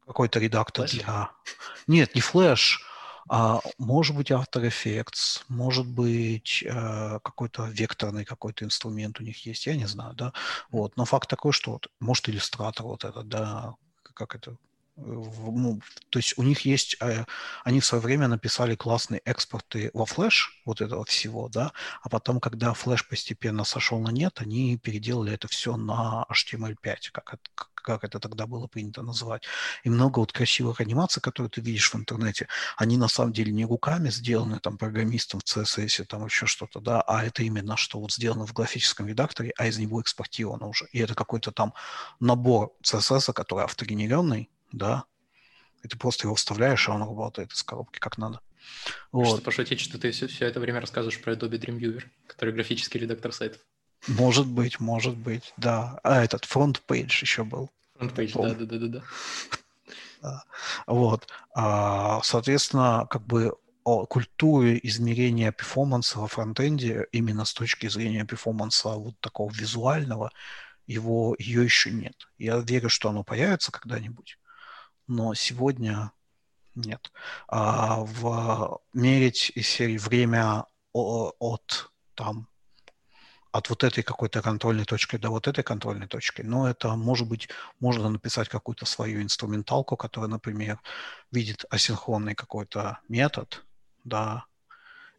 какой-то редактор Flash? для... Нет, не Flash, а может быть After Effects, может быть э, какой-то векторный какой-то инструмент у них есть, я не знаю, да. Вот, но факт такой, что вот, может иллюстратор вот этот, да, как это ну, то есть у них есть, э, они в свое время написали классные экспорты во флеш вот этого всего, да, а потом, когда флеш постепенно сошел на нет, они переделали это все на HTML5, как это, как это тогда было принято называть. И много вот красивых анимаций, которые ты видишь в интернете, они на самом деле не руками сделаны там программистом в CSS, там еще что-то, да, а это именно что вот сделано в графическом редакторе, а из него экспортировано уже. И это какой-то там набор CSS, который автогенеренный, да, и ты просто его вставляешь, а он работает из коробки как надо. Вот. Что пошутить, что ты все, все это время рассказываешь про Adobe Dreamweaver, который графический редактор сайтов. Может быть, может быть, да. А этот Page еще был. Front Page, да, да, да, да, да. Вот. А, соответственно, как бы о культуре измерения перформанса во фронтенде именно с точки зрения перформанса вот такого визуального, его, ее еще нет. Я верю, что оно появится когда-нибудь но сегодня нет. А в мерить из серии время от там от вот этой какой-то контрольной точки до вот этой контрольной точки, но это может быть, можно написать какую-то свою инструменталку, которая, например, видит асинхронный какой-то метод, да,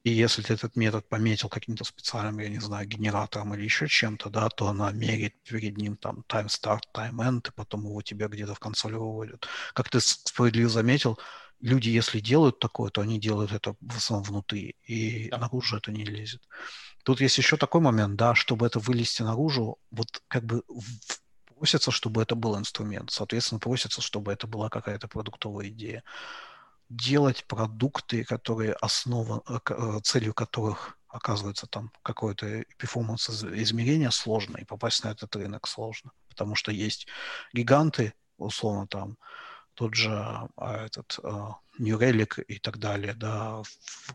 и если ты этот метод пометил каким-то специальным, я не знаю, генератором или еще чем-то, да, то она мерит перед ним там time start, time end, и потом его тебе где-то в консоли выводят. Как ты справедливо заметил, люди, если делают такое, то они делают это в основном внутри, и да. наружу это не лезет. Тут есть еще такой момент, да, чтобы это вылезти наружу, вот как бы просится, чтобы это был инструмент, соответственно, просится, чтобы это была какая-то продуктовая идея. Делать продукты, которые основа, э, э, целью которых оказывается там какое-то перформанс измерение сложно, и попасть на этот рынок сложно, потому что есть гиганты, условно там, тот же а, этот а, New Relic и так далее, да,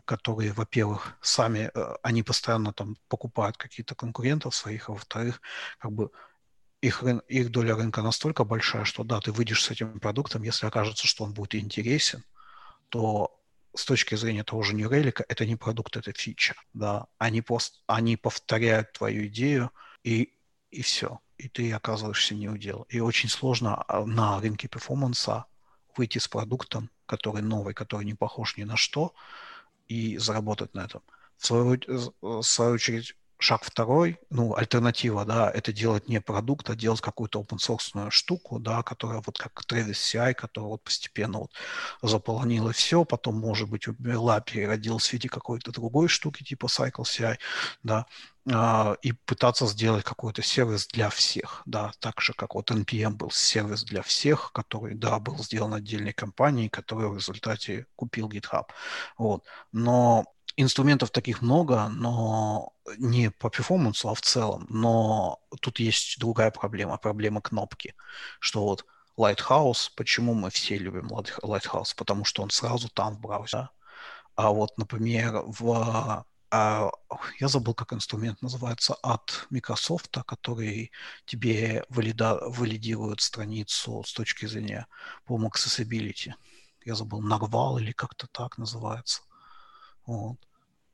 которые, во-первых, сами, они постоянно там покупают какие-то конкурентов своих, а во-вторых, как бы их, их доля рынка настолько большая, что да, ты выйдешь с этим продуктом, если окажется, что он будет интересен, то с точки зрения того же Relic, это не продукт, это фича, да. Они, просто, они повторяют твою идею, и, и все. И ты оказываешься не у дел. И очень сложно на рынке перформанса выйти с продуктом, который новый, который не похож ни на что, и заработать на этом. В свою, в свою очередь, шаг второй, ну, альтернатива, да, это делать не продукт, а делать какую-то open source штуку, да, которая вот как Travis CI, которая вот постепенно вот заполонила все, потом, может быть, умерла, переродилась в виде какой-то другой штуки, типа Cycle CI, да, а, и пытаться сделать какой-то сервис для всех, да, так же, как вот NPM был сервис для всех, который, да, был сделан отдельной компанией, который в результате купил GitHub, вот, но инструментов таких много, но не по перформансу, а в целом. Но тут есть другая проблема, проблема кнопки, что вот Lighthouse, почему мы все любим Lighthouse? Потому что он сразу там в браузере. А вот, например, в а, я забыл, как инструмент называется, от Microsoft, который тебе валида, валидирует страницу с точки зрения, по accessibility. Я забыл, Narval или как-то так называется. Вот.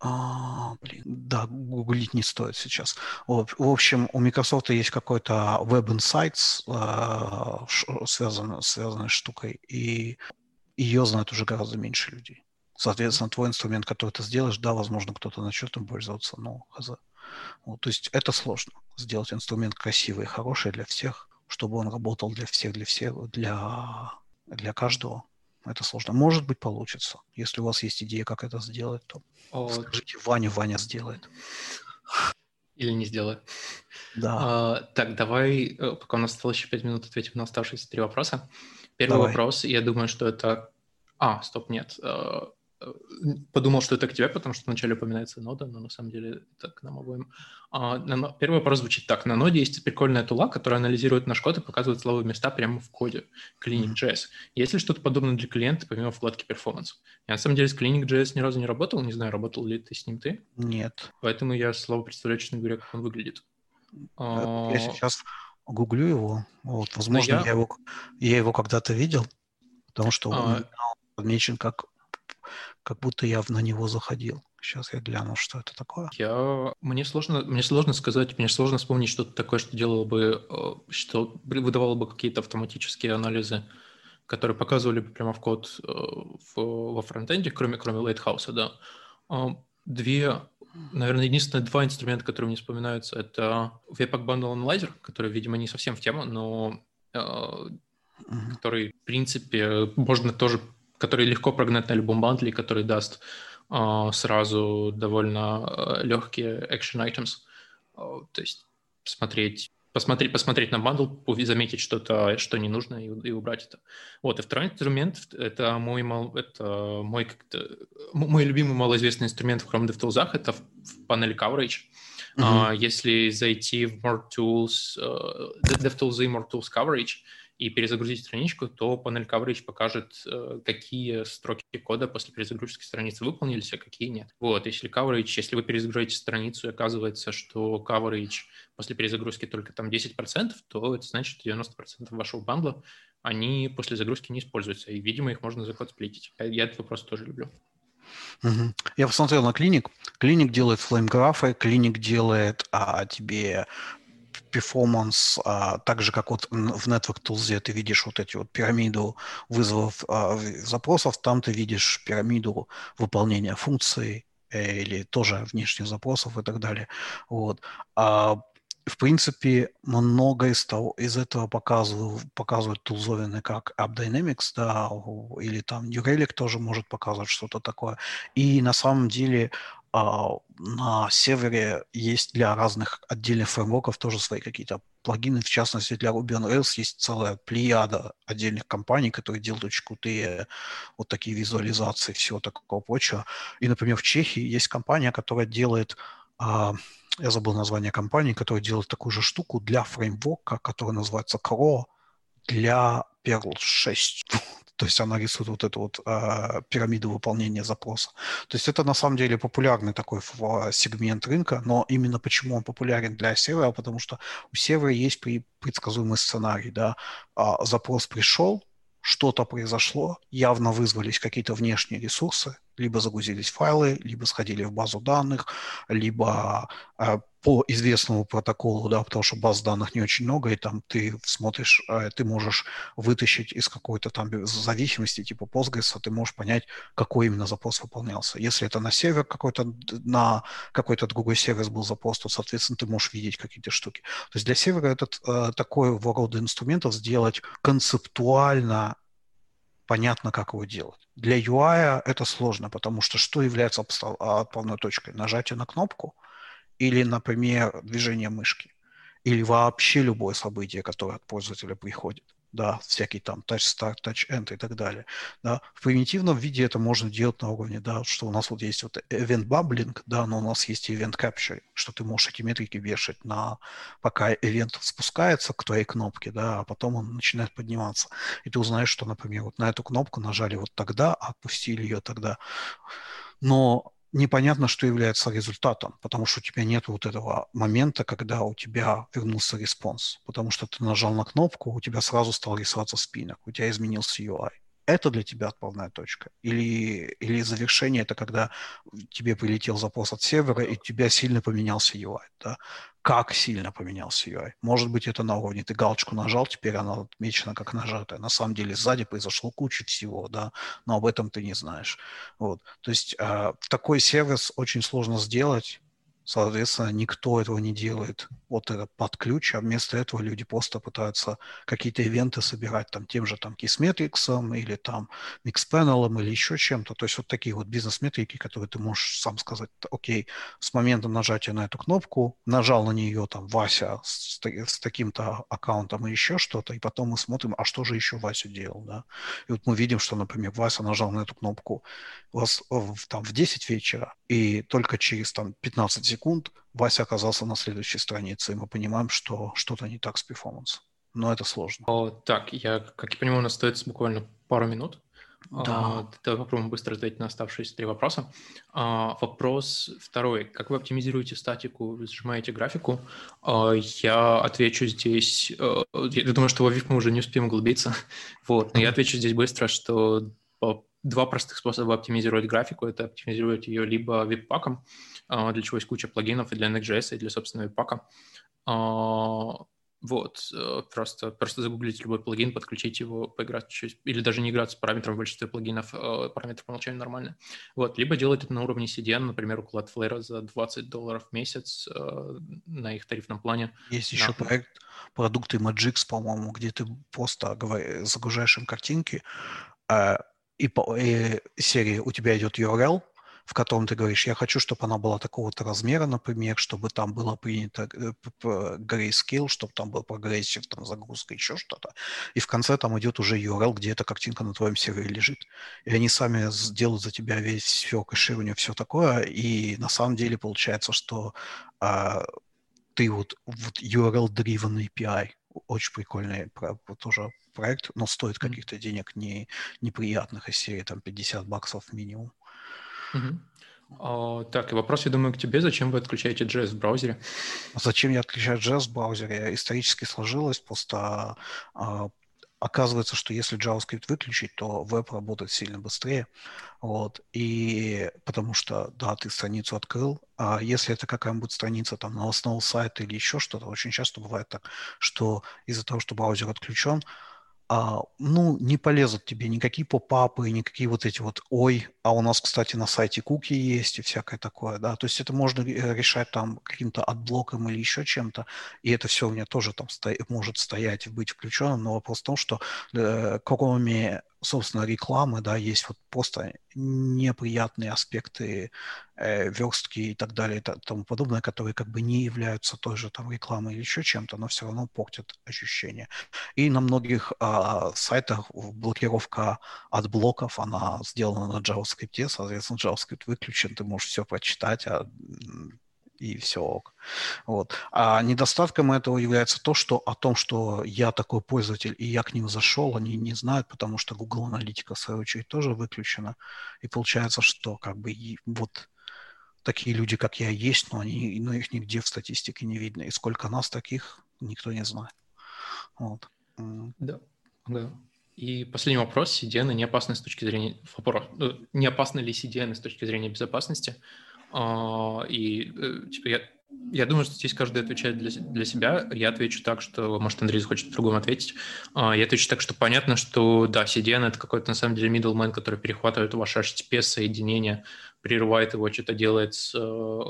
А, блин, да, гуглить не стоит сейчас. В общем, у Microsoft есть какой-то Web Insights, э, связанный, штукой, и ее знают уже гораздо меньше людей. Соответственно, твой инструмент, который ты сделаешь, да, возможно, кто-то начнет им пользоваться, но хз. Вот, то есть это сложно. Сделать инструмент красивый и хороший для всех, чтобы он работал для всех, для всех, для, для каждого это сложно. Может быть, получится. Если у вас есть идея, как это сделать, то О... скажите Ваня, Ваня сделает. Или не сделает. Да. А, так, давай, э, пока у нас осталось еще пять минут, ответим на оставшиеся три вопроса. Первый давай. вопрос, я думаю, что это... А, стоп, нет. Э, подумал, что это к тебе, потому что вначале упоминается нода, но на самом деле это к нам обоим. А, на, первый вопрос звучит так. На ноде есть прикольная тула, которая анализирует наш код и показывает слабые места прямо в коде. Clinic.js. Есть ли что-то подобное для клиента, помимо вкладки Performance? Я на самом деле с Clinic.js ни разу не работал, не знаю, работал ли ты с ним ты? Нет. Поэтому я слово представляю, честно говоря, как он выглядит. Я а, сейчас гуглю его. Вот, возможно, я... Я, его, я его когда-то видел, потому что он а... отмечен как как будто я на него заходил. Сейчас я гляну, что это такое. Я... Мне сложно, мне сложно сказать, мне сложно вспомнить что-то такое, что делало бы, э, что выдавало бы какие-то автоматические анализы, которые показывали бы прямо в код э, в, во фронтенде, кроме, кроме Lighthouse, да. А, две, наверное, единственные два инструмента, которые мне вспоминаются, это Webpack Bundle Analyzer, который, видимо, не совсем в тему, но uh, uh-huh. который, в принципе, можно тоже который легко прогнать на любом бандле, который даст э, сразу довольно э, легкие action items. Э, то есть посмотреть, посмотреть, посмотреть на бандл, заметить что-то, что не нужно, и, и убрать это. Вот, и второй инструмент — это мой, это мой, как-то, мой любимый малоизвестный инструмент в Chrome DevTools, это в, в панели Coverage. Uh-huh. Uh, если зайти в More Tools, uh, DevTools и More Tools Coverage, и перезагрузить страничку, то панель coverage покажет, э, какие строки кода после перезагрузки страницы выполнились, а какие нет. Вот, если coverage, если вы перезагружаете страницу и оказывается, что coverage после перезагрузки только там 10%, то это значит, что 90% вашего бандла, они после загрузки не используются, и, видимо, их можно за код сплитить. Я этот вопрос тоже люблю. Угу. Я посмотрел на клиник. Клиник делает флеймграфы, клиник делает а, тебе перформанс, а, так же, как вот в Network Tools ты видишь вот эти вот пирамиду вызовов а, запросов, там ты видишь пирамиду выполнения функций э, или тоже внешних запросов и так далее. Вот. А в принципе, много из, того, из этого показывают, показывают тулзовины, как AppDynamics, да, или там New Relic тоже может показывать что-то такое. И на самом деле на сервере есть для разных отдельных фреймворков тоже свои какие-то плагины. В частности, для Ruby on Rails есть целая плеяда отдельных компаний, которые делают очень крутые вот такие визуализации, всего такого прочего. И, например, в Чехии есть компания, которая делает а, я забыл название компании, которая делает такую же штуку для фреймворка, который называется Crow для Perl 6. То есть она рисует вот эту вот э, пирамиду выполнения запроса. То есть это на самом деле популярный такой сегмент рынка, но именно почему он популярен для сервера, потому что у сервера есть предсказуемый сценарий. Да? А, запрос пришел, что-то произошло, явно вызвались какие-то внешние ресурсы, либо загрузились файлы, либо сходили в базу данных, либо э, по известному протоколу, да, потому что баз данных не очень много, и там ты смотришь, э, ты можешь вытащить из какой-то там зависимости типа Postgres, ты можешь понять, какой именно запрос выполнялся. Если это на сервер какой-то, на какой-то другой сервис был запрос, то, соответственно, ты можешь видеть какие-то штуки. То есть для сервера этот э, такой рода инструментов сделать концептуально понятно, как его делать. Для UI это сложно, потому что что является отправной точкой? Нажатие на кнопку или, например, движение мышки? Или вообще любое событие, которое от пользователя приходит? да, всякий там touch start, touch end и так далее. Да. В примитивном виде это можно делать на уровне, да, что у нас вот есть вот event bubbling, да, но у нас есть event capture, что ты можешь эти метрики вешать на, пока event спускается к твоей кнопке, да, а потом он начинает подниматься. И ты узнаешь, что, например, вот на эту кнопку нажали вот тогда, а отпустили ее тогда. Но непонятно, что является результатом, потому что у тебя нет вот этого момента, когда у тебя вернулся response, потому что ты нажал на кнопку, у тебя сразу стал рисоваться спиннер, у тебя изменился UI. Это для тебя отправная точка? Или, или завершение – это когда тебе прилетел запрос от сервера, и у тебя сильно поменялся UI. Да? Как сильно поменялся UI. Может быть, это на уровне, ты галочку нажал, теперь она отмечена как нажатая. На самом деле сзади произошло куча всего, да, но об этом ты не знаешь. Вот. То есть э, такой сервис очень сложно сделать, Соответственно, никто этого не делает вот это под ключ, а вместо этого люди просто пытаются какие-то ивенты собирать там тем же там Kissmetrics или там Mixpanel или еще чем-то. То есть вот такие вот бизнес-метрики, которые ты можешь сам сказать, окей, с момента нажатия на эту кнопку, нажал на нее там Вася с, с таким-то аккаунтом и еще что-то, и потом мы смотрим, а что же еще Вася делал, да. И вот мы видим, что, например, Вася нажал на эту кнопку у вас там в 10 вечера, и только через там 15 секунд Вася оказался на следующей странице, и мы понимаем, что что-то не так с перформансом. Но это сложно. О, так, я, как я понимаю, у нас остается буквально пару минут. Да. А, давай попробуем быстро ответить на оставшиеся три вопроса. А, вопрос второй. Как вы оптимизируете статику, сжимаете графику? А, я отвечу здесь... А, я думаю, что во VIP мы уже не успеем углубиться. Вот. Но я отвечу здесь быстро, что два простых способа оптимизировать графику. Это оптимизировать ее либо веб-паком, а, для чего есть куча плагинов и для Next.js, и для собственного веб-пака. А, вот, э, просто, просто загуглить любой плагин, подключить его, поиграть чуть или даже не играть с параметром в большинстве плагинов, э, параметры по умолчанию нормальные. Вот, либо делать это на уровне CDN, например, у Cloudflare за 20 долларов в месяц э, на их тарифном плане. Есть еще проект, продукты Magix, по-моему, где ты просто загружаешь им картинки, и, по, и серии у тебя идет URL, в котором ты говоришь, я хочу, чтобы она была такого-то размера, например, чтобы там было принято э, grayscale, чтобы там был progressive, там загрузка, еще что-то. И в конце там идет уже URL, где эта картинка на твоем сервере лежит. И они сами сделают за тебя весь все кэширование, все такое. И на самом деле получается, что а, ты вот, вот URL-driven API, очень прикольный тоже проект, но стоит каких-то денег не, неприятных из серии там 50 баксов минимум. Угу. А, так, и вопрос, я думаю, к тебе. Зачем вы отключаете JS в браузере? Зачем я отключаю JS в браузере? Исторически сложилось, просто а, оказывается, что если JavaScript выключить, то веб работает сильно быстрее. Вот. И потому что, да, ты страницу открыл, а если это какая-нибудь страница там новостного сайта или еще что-то, очень часто бывает так, что из-за того, что браузер отключен, а, ну, не полезут тебе никакие попапы, никакие вот эти вот «Ой, а у нас, кстати, на сайте куки есть и всякое такое, да, то есть это можно э, решать там каким-то отблоком или еще чем-то, и это все у меня тоже там сто... может стоять, быть включенным, но вопрос в том, что э, кроме собственно, рекламы, да, есть вот просто неприятные аспекты э, верстки и так далее и тому подобное, которые как бы не являются той же там рекламой или еще чем-то, но все равно портят ощущение. И на многих э, сайтах блокировка от блоков, она сделана на JavaScript, соответственно, JavaScript выключен, ты можешь все прочитать, а и все ок. Вот. А недостатком этого является то, что о том, что я такой пользователь, и я к ним зашел, они не знают, потому что Google Аналитика, в свою очередь, тоже выключена. И получается, что как бы вот такие люди, как я, есть, но, они, но их нигде в статистике не видно. И сколько нас таких, никто не знает. Вот. Да, да. И последний вопрос. CDN не опасны с точки зрения... Вопрос. Э, не опасны ли CDN с точки зрения безопасности? А, и э, типа я, я думаю, что здесь каждый отвечает для, для себя. Я отвечу так, что, может, Андрей захочет другому ответить. А, я отвечу так, что понятно, что, да, CDN — это какой-то, на самом деле, middleman, который перехватывает ваше HTTP-соединение, прерывает его, что-то делает с, э,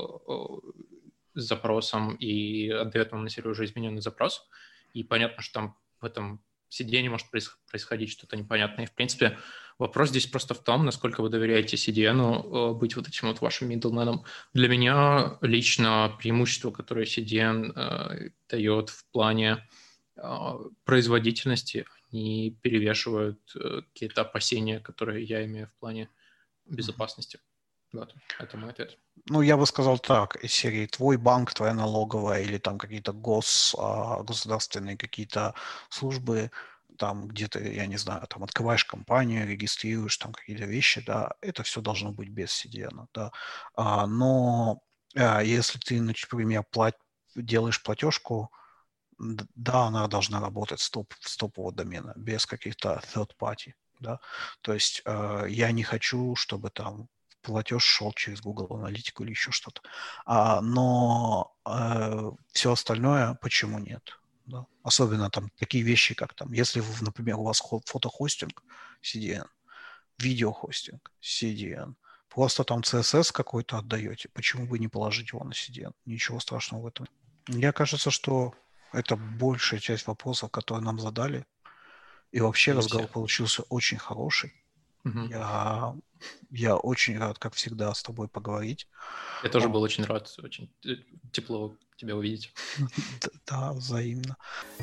с запросом и отдает вам на сервер уже измененный запрос. И понятно, что там в этом CDN может происходить что-то непонятное. И, в принципе, вопрос здесь просто в том, насколько вы доверяете CDN э, быть вот этим вот вашим middleman. Для меня лично преимущество, которое CDN э, дает в плане э, производительности, они перевешивают э, какие-то опасения, которые я имею в плане безопасности. Вот, это мой ответ. Ну, я бы сказал так, из серии твой банк, твоя налоговая или там какие-то гос, а, государственные какие-то службы, там где-то, я не знаю, там открываешь компанию, регистрируешь там какие-то вещи, да, это все должно быть без CDN, да. А, но а, если ты, например, плат, делаешь платежку, да, она должна работать стоп, в стопового домена, без каких-то third party, да. То есть э, я не хочу, чтобы там платеж шел через Google Аналитику или еще что-то. А, но э, все остальное почему нет? Да? Особенно там такие вещи, как там, если, вы, например, у вас фотохостинг CDN, видеохостинг CDN, просто там CSS какой-то отдаете, почему бы не положить его на CDN? Ничего страшного в этом. Мне кажется, что это большая часть вопросов, которые нам задали. И вообще разговор получился очень хороший. Угу. Я, я очень рад, как всегда, с тобой поговорить. Я тоже был очень рад, очень э, тепло тебя увидеть. Да, взаимно.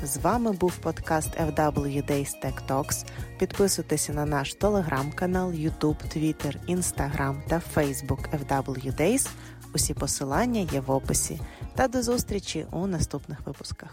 З вами був подкаст FW Days Tech Talks. Підписуйтеся на наш телеграм-канал, YouTube, Twitter, Instagram та Facebook FW Days. Усі посилання є в описі. Та до зустрічі у наступних випусках.